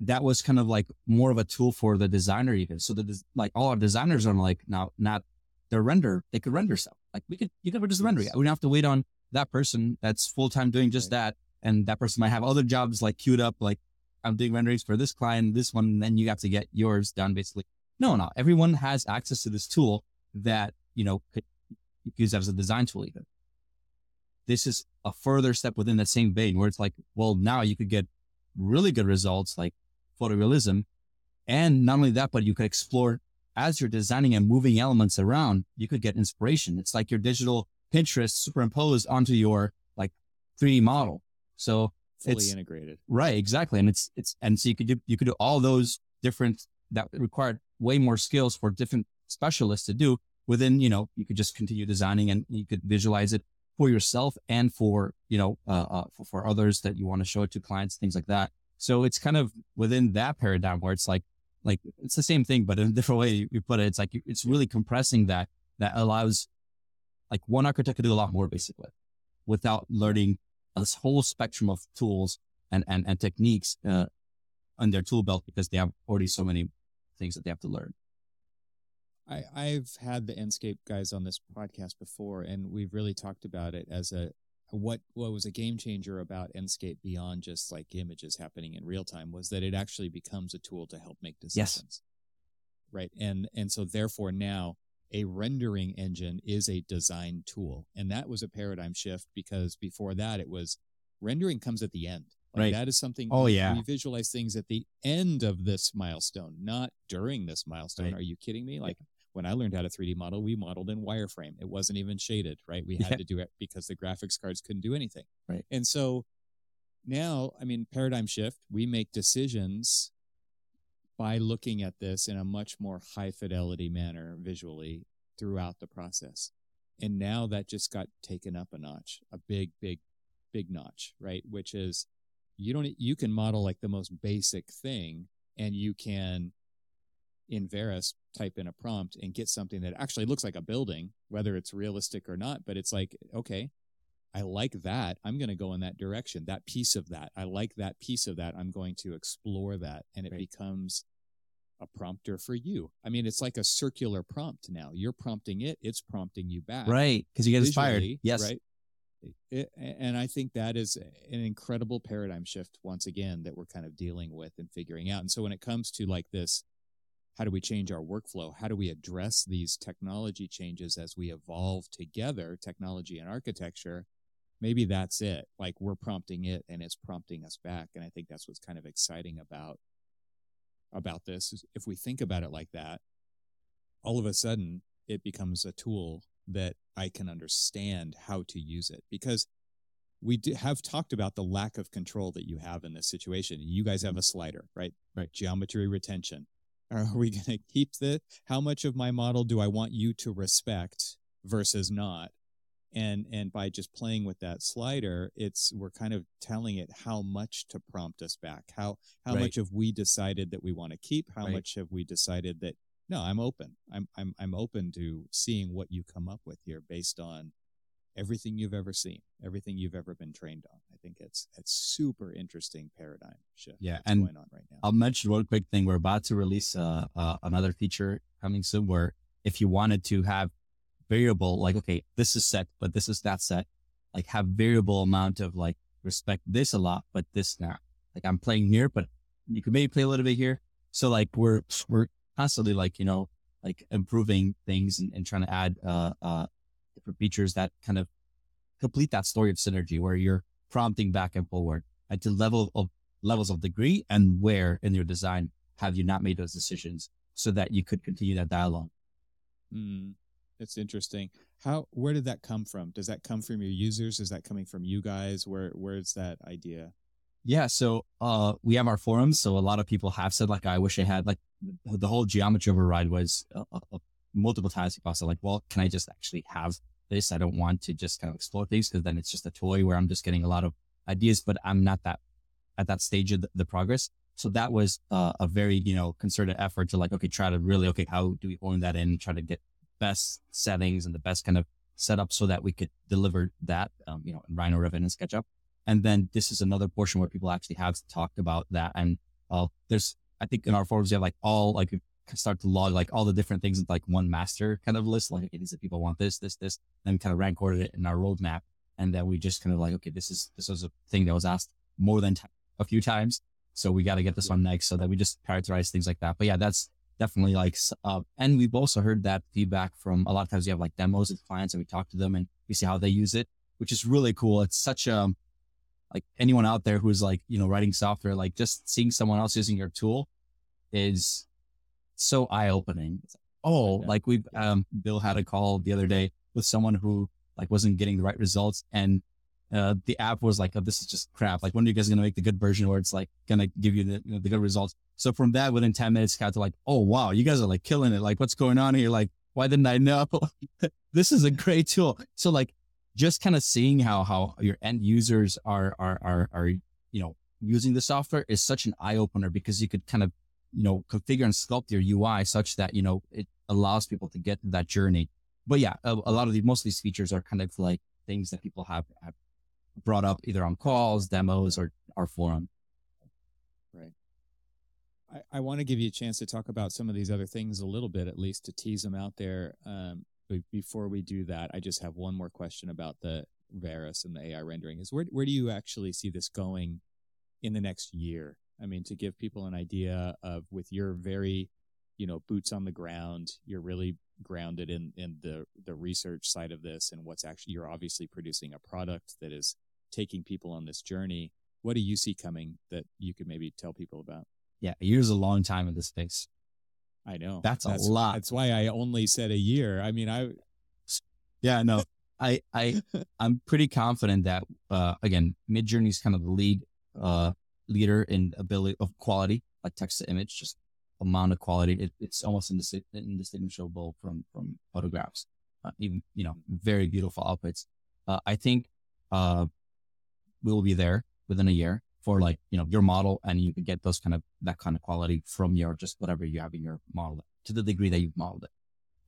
that was kind of like more of a tool for the designer even. So that like all our designers are like now, not their render, they could render stuff. Like we could, you could just render it. We don't have to wait on that person that's full time doing just right. that. And that person might have other jobs like queued up, like I'm doing renderings for this client, this one, and then you have to get yours done basically. No, no, everyone has access to this tool that, you know, could use as a design tool even. This is a further step within that same vein where it's like, well, now you could get really good results like photorealism. And not only that, but you could explore as you're designing and moving elements around, you could get inspiration. It's like your digital Pinterest superimposed onto your like 3D model. So fully it's, integrated. Right, exactly. And it's it's and so you could do you could do all those different that required way more skills for different specialists to do within, you know, you could just continue designing and you could visualize it for yourself and for, you know, uh, uh for, for others that you want to show it to clients, things like that. So it's kind of within that paradigm where it's like, like it's the same thing, but in a different way you put it. It's like, it's really compressing that, that allows like one architect to do a lot more basically without learning this whole spectrum of tools and, and, and techniques uh, on their tool belt because they have already so many things that they have to learn. I, I've had the Enscape guys on this podcast before, and we've really talked about it as a what what was a game changer about Enscape beyond just like images happening in real time was that it actually becomes a tool to help make decisions. Yes. Right. And and so therefore now a rendering engine is a design tool. And that was a paradigm shift because before that it was rendering comes at the end. Like right. That is something. Oh, yeah. We visualize things at the end of this milestone, not during this milestone. Right. Are you kidding me? Like when I learned how to 3D model, we modeled in wireframe. It wasn't even shaded, right? We had yeah. to do it because the graphics cards couldn't do anything. Right. And so now, I mean, paradigm shift, we make decisions by looking at this in a much more high fidelity manner visually throughout the process. And now that just got taken up a notch, a big, big, big notch, right? Which is you don't, you can model like the most basic thing and you can in Veras type in a prompt and get something that actually looks like a building, whether it's realistic or not. But it's like, okay, I like that. I'm going to go in that direction. That piece of that. I like that piece of that. I'm going to explore that. And it right. becomes a prompter for you. I mean, it's like a circular prompt now. You're prompting it, it's prompting you back. Right. Because you get inspired. Yes. Right. It, and I think that is an incredible paradigm shift once again that we're kind of dealing with and figuring out. And so when it comes to like this, how do we change our workflow? How do we address these technology changes as we evolve together, technology and architecture? Maybe that's it. Like we're prompting it and it's prompting us back. And I think that's what's kind of exciting about about this. If we think about it like that, all of a sudden it becomes a tool that I can understand how to use it because we have talked about the lack of control that you have in this situation. You guys have a slider, right? Right. Geometry retention. Are we going to keep the, how much of my model do I want you to respect versus not? And and by just playing with that slider it's we're kind of telling it how much to prompt us back how how right. much have we decided that we want to keep how right. much have we decided that no i'm open i'm i'm i'm open to seeing what you come up with here based on everything you've ever seen, everything you've ever been trained on. I think it's it's super interesting paradigm shift. Yeah, and going on right now. I'll mention one quick thing. We're about to release uh, uh, another feature coming soon, where if you wanted to have variable, like okay, this is set, but this is that set, like have variable amount of like respect this a lot, but this not. Like I'm playing here, but you could maybe play a little bit here. So like we're we're constantly like you know like improving things and, and trying to add uh, uh, different features that kind of complete that story of synergy where you're prompting back and forward at the level of levels of degree and where in your design have you not made those decisions so that you could continue that dialogue. Mm, it's interesting. How where did that come from? Does that come from your users? Is that coming from you guys? Where where's that idea? Yeah, so uh, we have our forums. So a lot of people have said like, I wish I had like the whole geometry override was uh, multiple times people said like, well, can I just actually have this? I don't want to just kind of explore things because then it's just a toy where I'm just getting a lot of ideas, but I'm not that at that stage of the, the progress. So that was uh, a very you know concerted effort to like, okay, try to really okay, how do we own that in? Try to get best settings and the best kind of setup so that we could deliver that, um, you know, in Rhino, Revit, and SketchUp. And then this is another portion where people actually have talked about that. And uh, there's, I think in our forums, we have like all, like, start to log like all the different things in like one master kind of list. Like, okay, these people want this, this, this, then kind of rank ordered it in our roadmap. And then we just kind of like, okay, this is, this was a thing that was asked more than t- a few times. So we got to get this one next so that we just prioritize things like that. But yeah, that's definitely like, uh, and we've also heard that feedback from a lot of times we have like demos with clients and we talk to them and we see how they use it, which is really cool. It's such a, like anyone out there who's like, you know, writing software, like just seeing someone else using your tool is so eye opening. Oh, like we, um, Bill had a call the other day with someone who like wasn't getting the right results and uh, the app was like, oh, this is just crap. Like, when are you guys going to make the good version where it's like going to give you the, you know, the good results? So from that, within 10 minutes, got to like, oh, wow, you guys are like killing it. Like, what's going on here? Like, why didn't I know? this is a great tool. So like, just kind of seeing how, how your end users are, are, are, are, you know, using the software is such an eye opener because you could kind of, you know, configure and sculpt your UI such that, you know, it allows people to get that journey. But yeah, a, a lot of these, most of these features are kind of like things that people have, have brought up either on calls, demos, or our forum. Right. I, I want to give you a chance to talk about some of these other things a little bit, at least to tease them out there. Um, but before we do that, I just have one more question about the Veras and the AI rendering. Is where where do you actually see this going in the next year? I mean, to give people an idea of with your very, you know, boots on the ground, you're really grounded in in the the research side of this and what's actually you're obviously producing a product that is taking people on this journey. What do you see coming that you could maybe tell people about? Yeah, a year's a long time in this space. I know. That's, that's a lot. That's why I only said a year. I mean, I. Yeah, no, I, I, I'm pretty confident that, uh, again, Midjourney is kind of the lead, uh, leader in ability of quality, like text to image, just amount of quality. It, it's almost indistinguishable from, from photographs. Uh, even, you know, very beautiful outputs. Uh, I think, uh, we will be there within a year for like, you know, your model and you can get those kind of, that kind of quality from your, just whatever you have in your model to the degree that you've modeled it.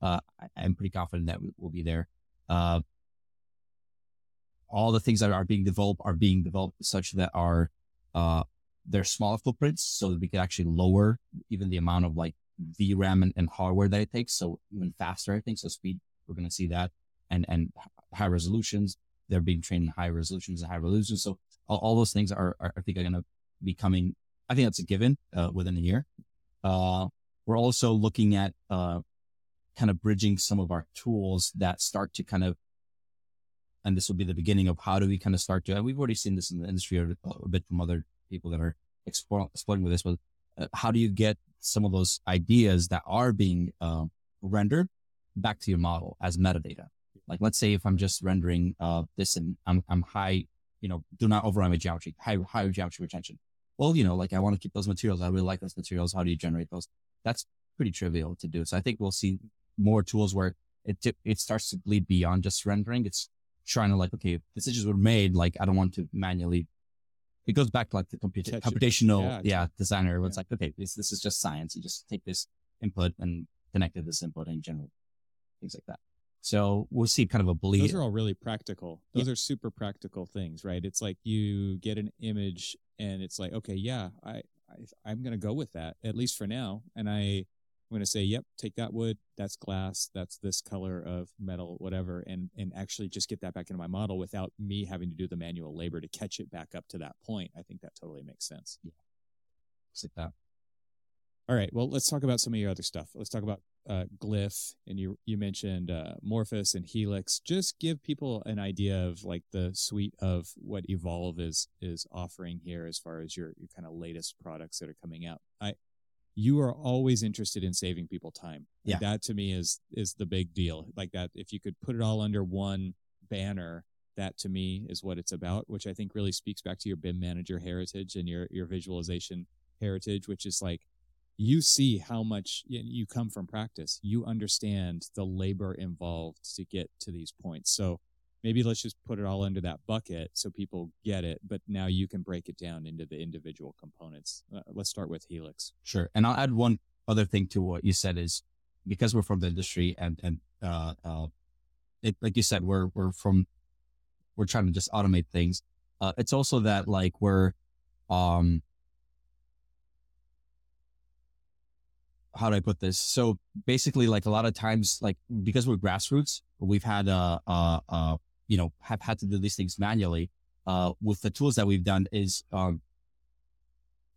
Uh, I, am pretty confident that we will be there. Uh, all the things that are being developed are being developed such that are, uh, they're smaller footprints so that we can actually lower even the amount of like VRAM and, and hardware that it takes. So even faster, I think. So speed, we're going to see that and, and high resolutions they're being trained in high resolutions and high resolutions. So all, all those things are, are, I think, are going to be coming. I think that's a given uh, within a year. Uh, we're also looking at uh, kind of bridging some of our tools that start to kind of, and this will be the beginning of how do we kind of start to, and we've already seen this in the industry a, a bit from other people that are exploring, exploring with this, but uh, how do you get some of those ideas that are being uh, rendered back to your model as metadata? Like, let's say if I'm just rendering uh, this and I'm, I'm high, you know, do not overrun my geometry, high, high geometry retention. Well, you know, like I want to keep those materials. I really like those materials. How do you generate those? That's pretty trivial to do. So I think we'll see more tools where it, it starts to bleed beyond just rendering. It's trying to like, okay, decisions were made. Like, I don't want to manually it goes back to like the computa- computational yeah, yeah designer. Yeah. It's like, okay, this, this is just science. You just take this input and connect to this input in general, things like that. So we'll see kind of a bleed. Those are all really practical. Those yeah. are super practical things, right? It's like you get an image and it's like, okay, yeah, I, I am going to go with that at least for now. And I, I'm going to say, yep, take that wood. That's glass. That's this color of metal, whatever. And, and actually just get that back into my model without me having to do the manual labor to catch it back up to that point. I think that totally makes sense. Yeah. Like that. All right. Well, let's talk about some of your other stuff. Let's talk about uh, Glyph, and you you mentioned uh, Morphius and Helix. Just give people an idea of like the suite of what Evolve is is offering here, as far as your your kind of latest products that are coming out. I you are always interested in saving people time. Yeah. And that to me is is the big deal. Like that, if you could put it all under one banner, that to me is what it's about. Which I think really speaks back to your BIM manager heritage and your your visualization heritage, which is like you see how much you come from practice. You understand the labor involved to get to these points. So maybe let's just put it all into that bucket so people get it. But now you can break it down into the individual components. Uh, let's start with Helix. Sure. And I'll add one other thing to what you said is because we're from the industry and, and, uh, uh, it, like you said, we're, we're from, we're trying to just automate things. Uh, it's also that like we're, um, how do I put this? So basically, like a lot of times, like because we're grassroots, we've had uh uh uh you know have had to do these things manually. Uh, with the tools that we've done is um,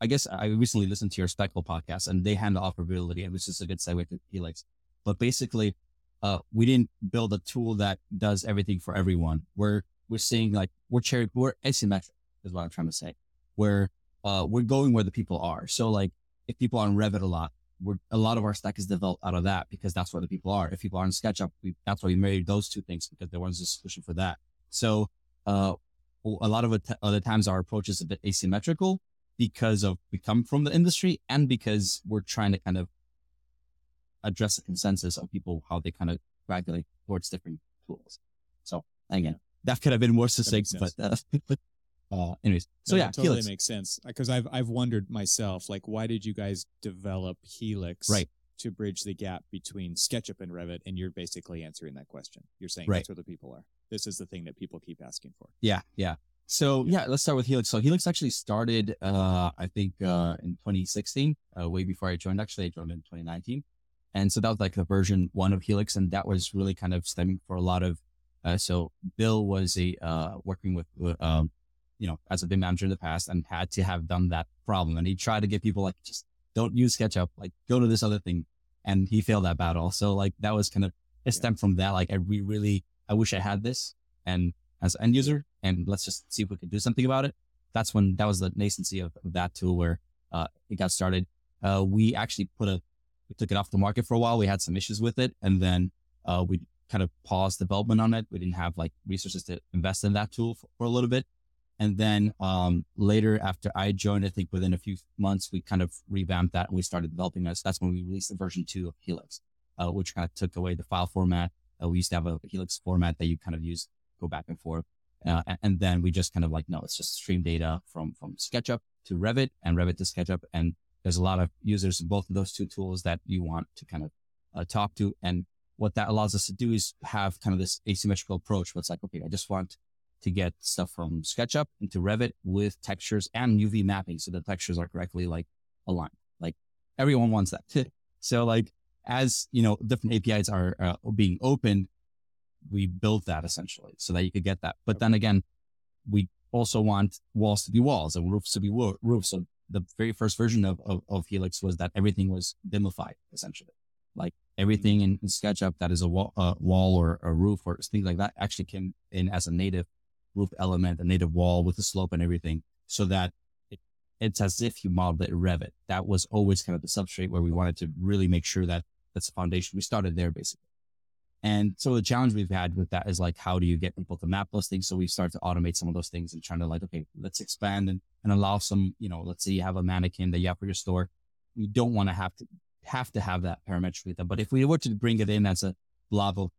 I guess I recently listened to your Speckle podcast and they handle operability, and which is a good segue to Helix. But basically, uh, we didn't build a tool that does everything for everyone. We're we're seeing like we're cherry we're asymmetric is what I'm trying to say. Where uh, we're going where the people are. So like if people are on Revit a lot, we're, a lot of our stack is developed out of that because that's where the people are. If people are in SketchUp, we, that's why we married those two things because there wasn't a solution for that. So, uh, a lot of it, other times our approach is a bit asymmetrical because of we come from the industry and because we're trying to kind of address the consensus of people, how they kind of graduate towards different tools. So again, that could have been more succinct, but, uh, Uh, anyways, so no, yeah, totally Helix. makes sense because I've I've wondered myself, like, why did you guys develop Helix? Right. To bridge the gap between SketchUp and Revit, and you're basically answering that question. You're saying right. that's where the people are. This is the thing that people keep asking for. Yeah, yeah. So yeah, let's start with Helix. So Helix actually started, uh, I think, uh, in 2016, uh, way before I joined. Actually, I joined in 2019, and so that was like the version one of Helix, and that was really kind of stemming for a lot of. Uh, so Bill was a uh, working with um, you know, as a BIM manager in the past and had to have done that problem. And he tried to get people like, just don't use SketchUp, like go to this other thing. And he failed that battle. So like that was kind of, it stemmed yeah. from that. Like I we really, I wish I had this and as an end user and let's just see if we can do something about it. That's when that was the nascency of, of that tool where, uh, it got started. Uh, we actually put a, we took it off the market for a while. We had some issues with it and then, uh, we kind of paused development on it. We didn't have like resources to invest in that tool for, for a little bit. And then um, later, after I joined, I think within a few months, we kind of revamped that and we started developing us. That's when we released the version two of Helix, uh, which kind of took away the file format. Uh, we used to have a Helix format that you kind of use, go back and forth. Uh, and then we just kind of like, no, it's just stream data from, from SketchUp to Revit and Revit to SketchUp. And there's a lot of users in both of those two tools that you want to kind of uh, talk to. And what that allows us to do is have kind of this asymmetrical approach. Where it's like, okay, I just want to get stuff from SketchUp into Revit with textures and UV mapping. So the textures are correctly like aligned. Like everyone wants that. so like as you know, different APIs are uh, being opened, we built that essentially so that you could get that. But then again, we also want walls to be walls and roofs to be wo- roofs. So the very first version of, of, of, Helix was that everything was BIMified essentially. Like everything in, in SketchUp that is a wall, uh, wall or a roof or things like that actually came in as a native roof element, a native wall with the slope and everything, so that it, it's as if you modeled it in Revit. That was always kind of the substrate where we wanted to really make sure that that's the foundation. We started there basically. And so the challenge we've had with that is like, how do you get people to map those things? So we started to automate some of those things and trying to like, okay, let's expand and, and allow some, you know, let's say you have a mannequin that you have for your store. You don't want to have to have to have that parametrically. But if we were to bring it in as a blob of,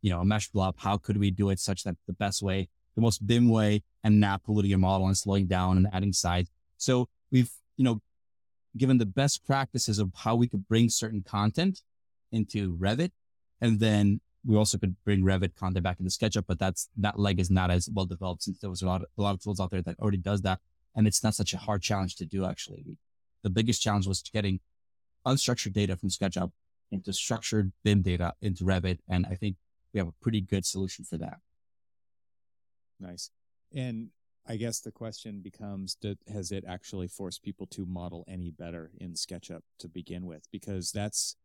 you know, a mesh blob, how could we do it such that the best way the most BIM way and not polluting your model and slowing down and adding size. So we've, you know, given the best practices of how we could bring certain content into Revit and then we also could bring Revit content back into SketchUp, but that's that leg is not as well developed since there was a lot of, a lot of tools out there that already does that, and it's not such a hard challenge to do. Actually, the biggest challenge was getting unstructured data from SketchUp into structured BIM data into Revit, and I think we have a pretty good solution for that. Nice. And I guess the question becomes, has it actually forced people to model any better in SketchUp to begin with? Because that's,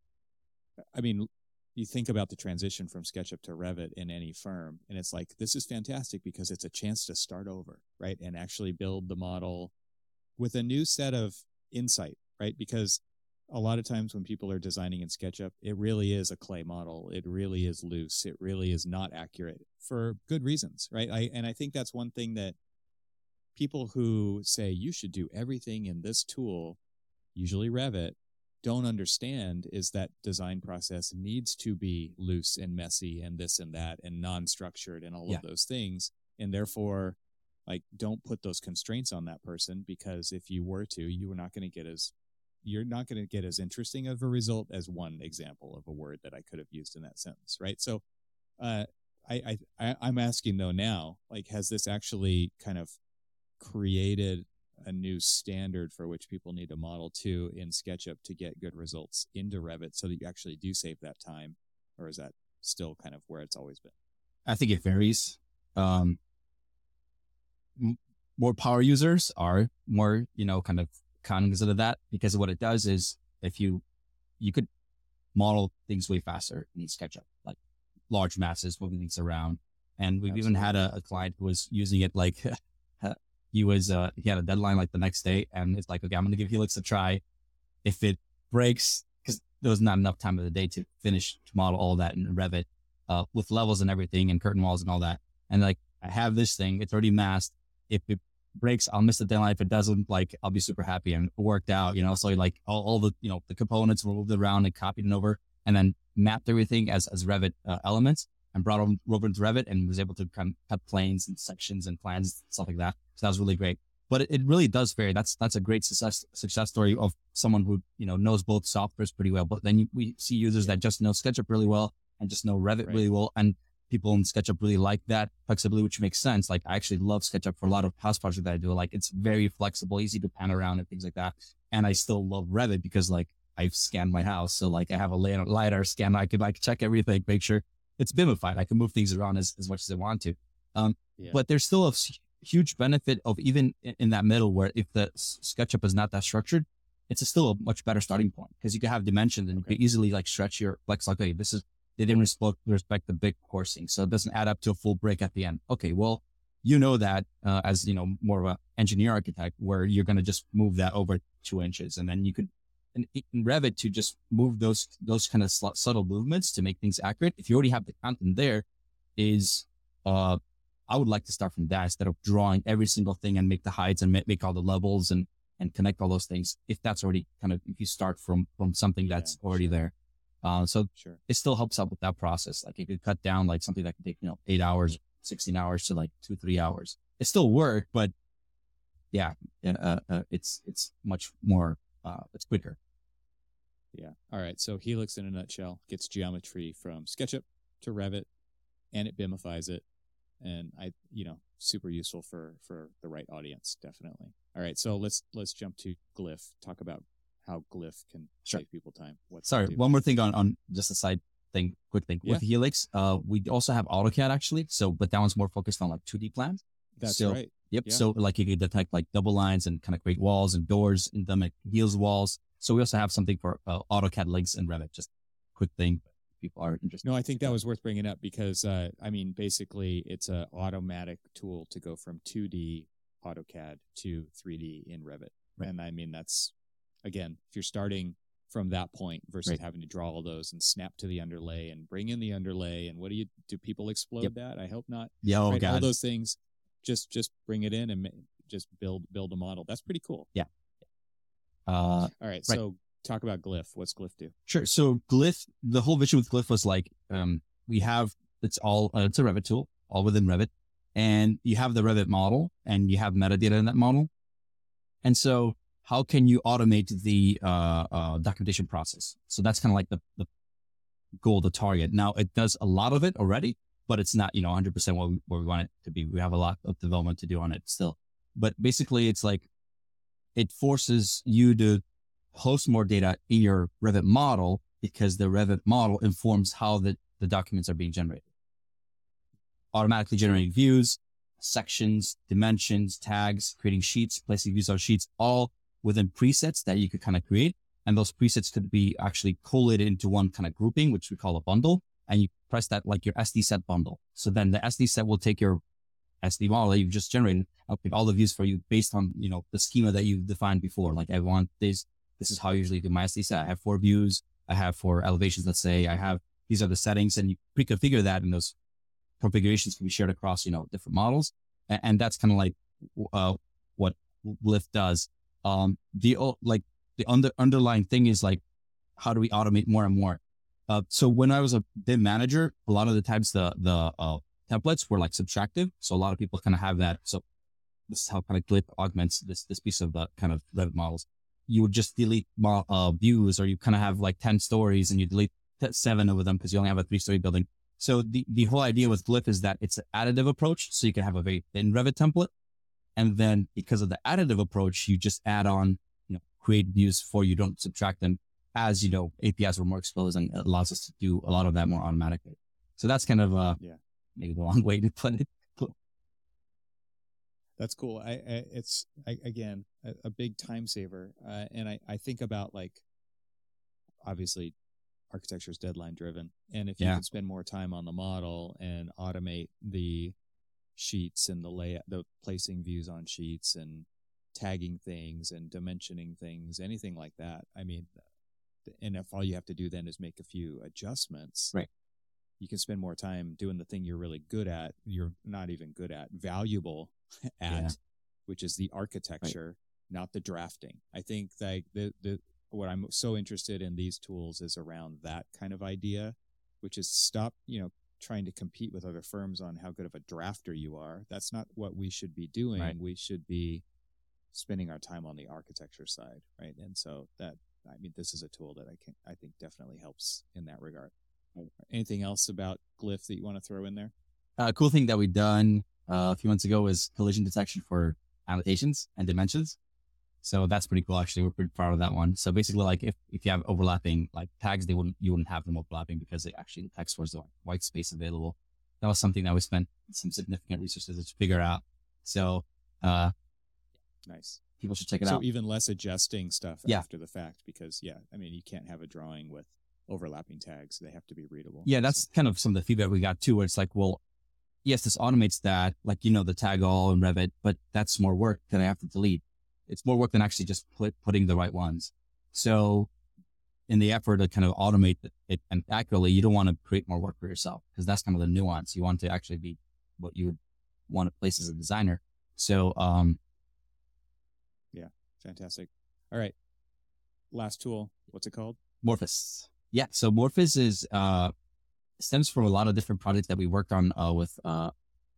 I mean, you think about the transition from SketchUp to Revit in any firm, and it's like, this is fantastic because it's a chance to start over, right? And actually build the model with a new set of insight, right? Because a lot of times when people are designing in SketchUp, it really is a clay model. It really is loose. It really is not accurate for good reasons, right? I, and I think that's one thing that people who say you should do everything in this tool, usually Revit, don't understand is that design process needs to be loose and messy and this and that and non-structured and all yeah. of those things. And therefore, like, don't put those constraints on that person because if you were to, you were not going to get as you're not going to get as interesting of a result as one example of a word that I could have used in that sentence, right? So, uh, I, I I'm asking though now, like, has this actually kind of created a new standard for which people need to model to in SketchUp to get good results into Revit, so that you actually do save that time, or is that still kind of where it's always been? I think it varies. Um, more power users are more, you know, kind of cognizant of that because what it does is if you you could model things way faster in SketchUp, like large masses, moving things around. And we've Absolutely. even had a, a, client who was using it like he was uh he had a deadline like the next day and it's like, okay, I'm gonna give Helix a try. If it breaks, because there was not enough time of the day to finish to model all that in Revit, uh, with levels and everything and curtain walls and all that. And like I have this thing, it's already masked. If it breaks, I'll miss the deadline. If it doesn't, like I'll be super happy and it worked out, you know. So like all, all the you know the components were moved around and copied and over, and then mapped everything as as Revit uh, elements and brought them over into Revit and was able to kind of cut planes and sections and plans and stuff like that. So that was really great. But it, it really does vary. That's that's a great success success story of someone who you know knows both softwares pretty well. But then you, we see users that just know SketchUp really well and just know Revit right. really well, and people in SketchUp really like that flexibility, which makes sense. Like I actually love SketchUp for a lot of house projects that I do. Like it's very flexible, easy to pan around and things like that. And I still love Revit because like I've scanned my house. So like I have a LiDAR scan. I can like check everything, make sure it's BIMified. I can move things around as, as much as I want to. Um, yeah. but there's still a huge benefit of even in, in that middle where if the SketchUp is not that structured, it's a still a much better starting point because you can have dimensions and okay. you can easily like stretch your flex like, this is they didn't respect, respect the big coursing. So it doesn't add up to a full break at the end. Okay. Well, you know that, uh, as, you know, more of an engineer architect where you're going to just move that over two inches and then you could, in, in Revit to just move those, those kind of sl- subtle movements to make things accurate. If you already have the content there is, uh, I would like to start from that instead of drawing every single thing and make the heights and make, all the levels and, and connect all those things. If that's already kind of, if you start from, from something that's yeah, already sure. there. Uh, so sure. it still helps out with that process. Like it could cut down like something that could take, you know, eight hours, 16 hours to like two, three hours. It still work, but yeah, uh, uh, it's, it's much more, uh, it's quicker. Yeah. All right. So Helix in a nutshell gets geometry from SketchUp to Revit and it BIMifies it. And I, you know, super useful for, for the right audience. Definitely. All right. So let's, let's jump to Glyph, talk about how Glyph can sure. save people time. Sorry, one more thing on, on just a side thing, quick thing. Yeah. With Helix, uh, we also have AutoCAD actually. So, but that one's more focused on like 2D plans. That's so, right. Yep. Yeah. So like you can detect like double lines and kind of create walls and doors in them, like heels walls. So we also have something for uh, AutoCAD links and Revit. Just quick thing. People are interested. No, I think that was worth bringing up because, uh, I mean, basically it's a automatic tool to go from 2D AutoCAD to 3D in Revit. Right. And I mean, that's again, if you're starting from that point versus right. having to draw all those and snap to the underlay and bring in the underlay and what do you do people explode yep. that i hope not yeah oh right? God. all those things just just bring it in and just build build a model that's pretty cool yeah uh all right, right. so talk about glyph what's glyph do sure so glyph the whole vision with glyph was like um we have it's all uh, it's a revit tool all within revit and you have the revit model and you have metadata in that model and so how can you automate the uh, uh, documentation process? So that's kind of like the, the goal the target. Now it does a lot of it already, but it's not, you know, 100% what we, where we want it to be. We have a lot of development to do on it still. But basically, it's like it forces you to host more data in your Revit model because the Revit model informs how the, the documents are being generated. Automatically generating views, sections, dimensions, tags, creating sheets, placing views on sheets, all within presets that you could kind of create. And those presets could be actually collated into one kind of grouping, which we call a bundle and you press that like your SD set bundle. So then the SD set will take your SD model that you've just generated, pick all the views for you based on, you know, the schema that you've defined before. Like I want this, this is how I usually do my SD set. I have four views. I have four elevations. Let's say I have, these are the settings and you pre-configure that and those configurations can be shared across, you know, different models. And, and that's kind of like, uh, what Glyph does. Um, the, like the under, underlying thing is like, how do we automate more and more? Uh, so when I was a BIM manager, a lot of the times the the uh, templates were like subtractive. So a lot of people kind of have that. So this is how kind of Glyph augments this this piece of the kind of Revit models. You would just delete uh, views, or you kind of have like ten stories, and you delete seven of them because you only have a three story building. So the the whole idea with Glyph is that it's an additive approach. So you can have a very thin Revit template, and then because of the additive approach, you just add on, you know, create views for you. Don't subtract them as you know APIs were more exposed and it allows us to do a lot of that more automatically. So that's kind of uh yeah maybe the long way to put it. That's cool. I, I it's I, again a, a, big time saver, uh, and I I think about like obviously architecture is deadline driven, and if you yeah. can spend more time on the model and automate the sheets and the layout, the placing views on sheets and tagging things and dimensioning things, anything like that. I mean, and if all you have to do then is make a few adjustments, right? You can spend more time doing the thing you're really good at. You're not even good at, valuable at, yeah. which is the architecture, right. not the drafting. I think like the the what I'm so interested in these tools is around that kind of idea, which is stop, you know, trying to compete with other firms on how good of a drafter you are. That's not what we should be doing. Right. We should be spending our time on the architecture side, right? And so that I mean, this is a tool that I can, I think definitely helps in that regard. Anything else about Glyph that you want to throw in there? A uh, cool thing that we've done uh, a few months ago is collision detection for annotations and dimensions. So that's pretty cool. Actually, we're pretty proud of that one. So basically, like if, if you have overlapping like tags, they wouldn't you wouldn't have them overlapping because they actually detects where's the white space available. That was something that we spent some significant resources to figure out. So, uh, nice people should check it so out. So even less adjusting stuff yeah. after the fact, because yeah, I mean, you can't have a drawing with overlapping tags; they have to be readable. Yeah, that's so. kind of some of the feedback we got too, where it's like, well, yes, this automates that, like you know, the tag all in Revit, but that's more work that I have to delete. It's more work than actually just put, putting the right ones. So, in the effort to kind of automate it and accurately, you don't want to create more work for yourself because that's kind of the nuance. You want to actually be what you would want to place as a designer. So, um, yeah, Fantastic. All right. Last tool. What's it called? Morphius. Yeah. So Morphius is, uh, stems from a lot of different projects that we worked on, uh, with, uh,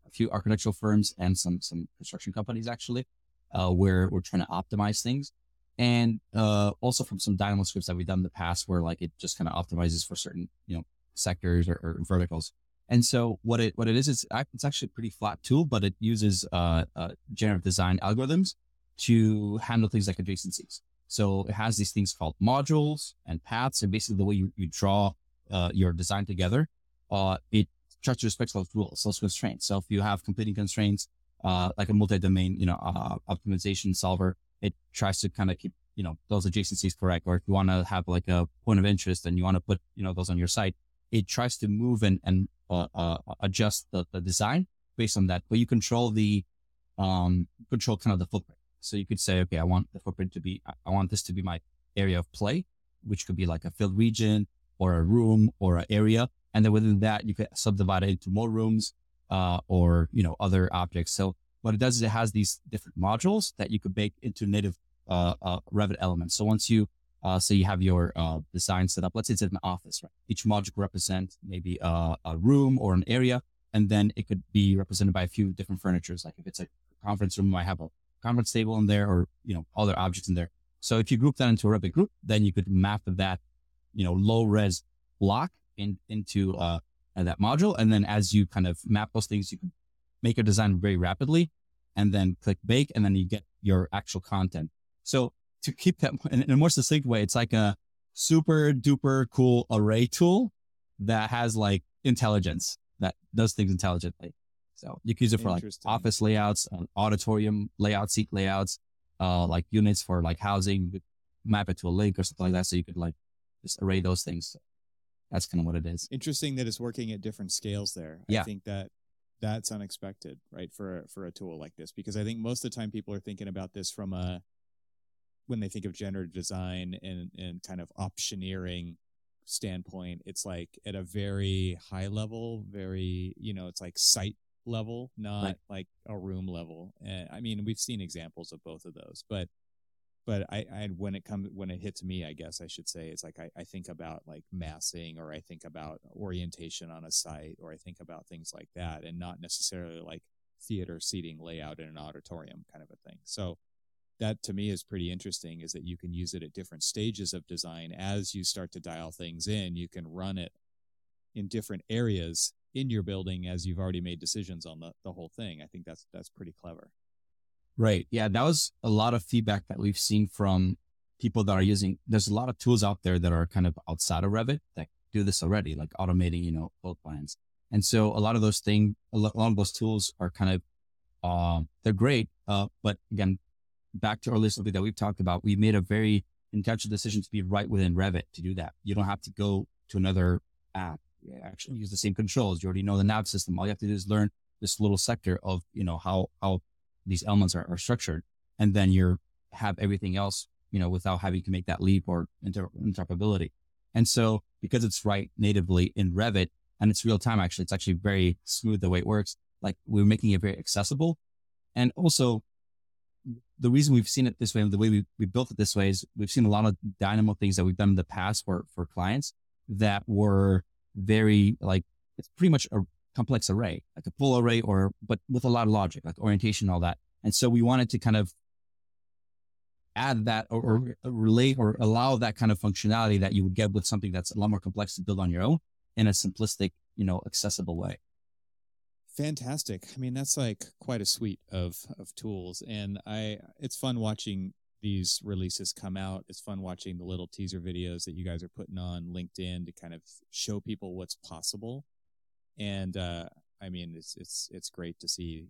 a few architectural firms and some, some construction companies actually, uh, where we're trying to optimize things. And, uh, also from some Dynamo scripts that we've done in the past where like it just kind of optimizes for certain, you know, sectors or, or verticals. And so what it, what it is, is it's actually a pretty flat tool, but it uses, uh, uh generative design algorithms to handle things like adjacencies. So it has these things called modules and paths. And basically the way you, you draw uh, your design together, uh, it tries to respect those rules, those constraints. So if you have competing constraints, uh, like a multi-domain, you know, uh, optimization solver, it tries to kind of keep, you know, those adjacencies correct. Or if you want to have like a point of interest and you want to put, you know, those on your site, it tries to move and, and uh, uh, adjust the, the design based on that. But you control the, um, control kind of the footprint. So you could say, okay, I want the footprint to be, I want this to be my area of play, which could be like a field region or a room or an area. And then within that, you could subdivide it into more rooms, uh, or, you know, other objects. So what it does is it has these different modules that you could bake into native, uh, uh, Revit elements. So once you, uh, say you have your, uh, design set up, let's say it's an office, right? Each module could represent maybe a, a room or an area. And then it could be represented by a few different furnitures. Like if it's a conference room, I have a conference table in there or, you know, other objects in there. So if you group that into a Revit group, then you could map that, you know, low res block in, into uh, that module. And then as you kind of map those things, you can make a design very rapidly and then click bake and then you get your actual content. So to keep that in a more succinct way, it's like a super duper cool array tool that has like intelligence that does things intelligently. So you can use it for like office layouts, uh, auditorium layouts, seat layouts, uh, like units for like housing, map it to a link or something like that. So you could like just array those things. That's kind of what it is. Interesting that it's working at different scales there. Yeah. I think that that's unexpected, right? For, for a tool like this, because I think most of the time people are thinking about this from a, when they think of generative design and, and kind of optioneering standpoint, it's like at a very high level, very, you know, it's like site level, not right. like a room level. And I mean, we've seen examples of both of those, but but I, I when it comes when it hits me, I guess I should say it's like I, I think about like massing or I think about orientation on a site or I think about things like that and not necessarily like theater seating layout in an auditorium kind of a thing. So that to me is pretty interesting is that you can use it at different stages of design. As you start to dial things in you can run it in different areas in your building as you've already made decisions on the, the whole thing. I think that's that's pretty clever right yeah that was a lot of feedback that we've seen from people that are using there's a lot of tools out there that are kind of outside of revit that do this already like automating you know floor plans and so a lot of those things a lot of those tools are kind of uh, they're great uh, but again back to our list of that we've talked about, we made a very intentional decision to be right within Revit to do that. You don't have to go to another app. You actually use the same controls. You already know the nav system. All you have to do is learn this little sector of, you know, how, how these elements are, are structured. And then you have everything else, you know, without having to make that leap or inter- interoperability. And so because it's right natively in Revit and it's real time, actually, it's actually very smooth the way it works. Like we're making it very accessible. And also the reason we've seen it this way, the way we, we built it this way is we've seen a lot of dynamo things that we've done in the past for, for clients that were very like, it's pretty much a complex array, like a full array or, but with a lot of logic, like orientation, all that. And so we wanted to kind of add that or, or relate or allow that kind of functionality that you would get with something that's a lot more complex to build on your own in a simplistic, you know, accessible way. Fantastic. I mean, that's like quite a suite of of tools, and I it's fun watching these releases come out. It's fun watching the little teaser videos that you guys are putting on LinkedIn to kind of show people what's possible. And uh, I mean, it's it's it's great to see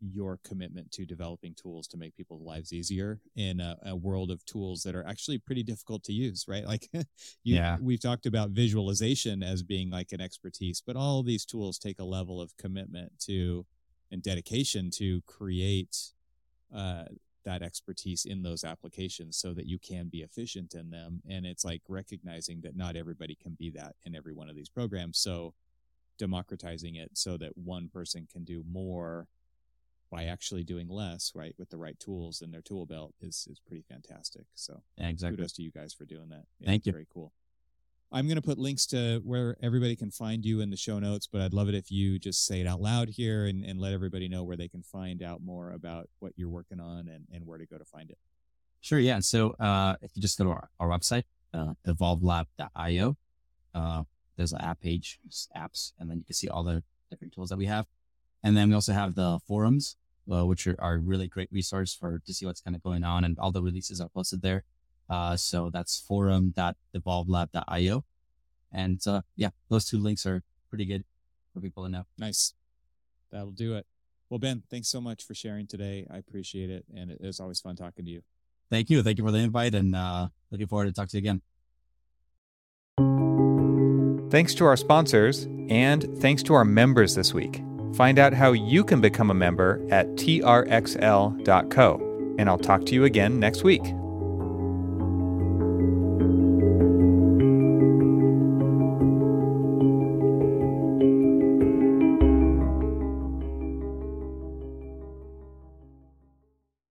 your commitment to developing tools to make people's lives easier in a, a, world of tools that are actually pretty difficult to use, right? Like, you, yeah, we've talked about visualization as being like an expertise, but all these tools take a level of commitment to and dedication to create uh, that expertise in those applications so that you can be efficient in them. And it's like recognizing that not everybody can be that in every one of these programs. So democratizing it so that one person can do more by actually doing less, right, with the right tools in their tool belt is is pretty fantastic. So yeah, exactly. kudos to you guys for doing that. Yeah, Thank you. Very cool. I'm going to put links to where everybody can find you in the show notes, but I'd love it if you just say it out loud here and, and let everybody know where they can find out more about what you're working on and, and where to go to find it. Sure. Yeah. So uh, if you just go to our, our website, uh, evolvelab.io, uh, there's an app page, apps, and then you can see all the different tools that we have. And then we also have the forums, uh, which are, are really great resource for to see what's kind of going on, and all the releases are posted there. Uh, so that's forum.evolvelab.io. And uh, yeah, those two links are pretty good for people to know. Nice. That'll do it. Well, Ben, thanks so much for sharing today. I appreciate it. And it was always fun talking to you. Thank you. Thank you for the invite and uh, looking forward to talk to you again. Thanks to our sponsors and thanks to our members this week. Find out how you can become a member at trxl.co. And I'll talk to you again next week.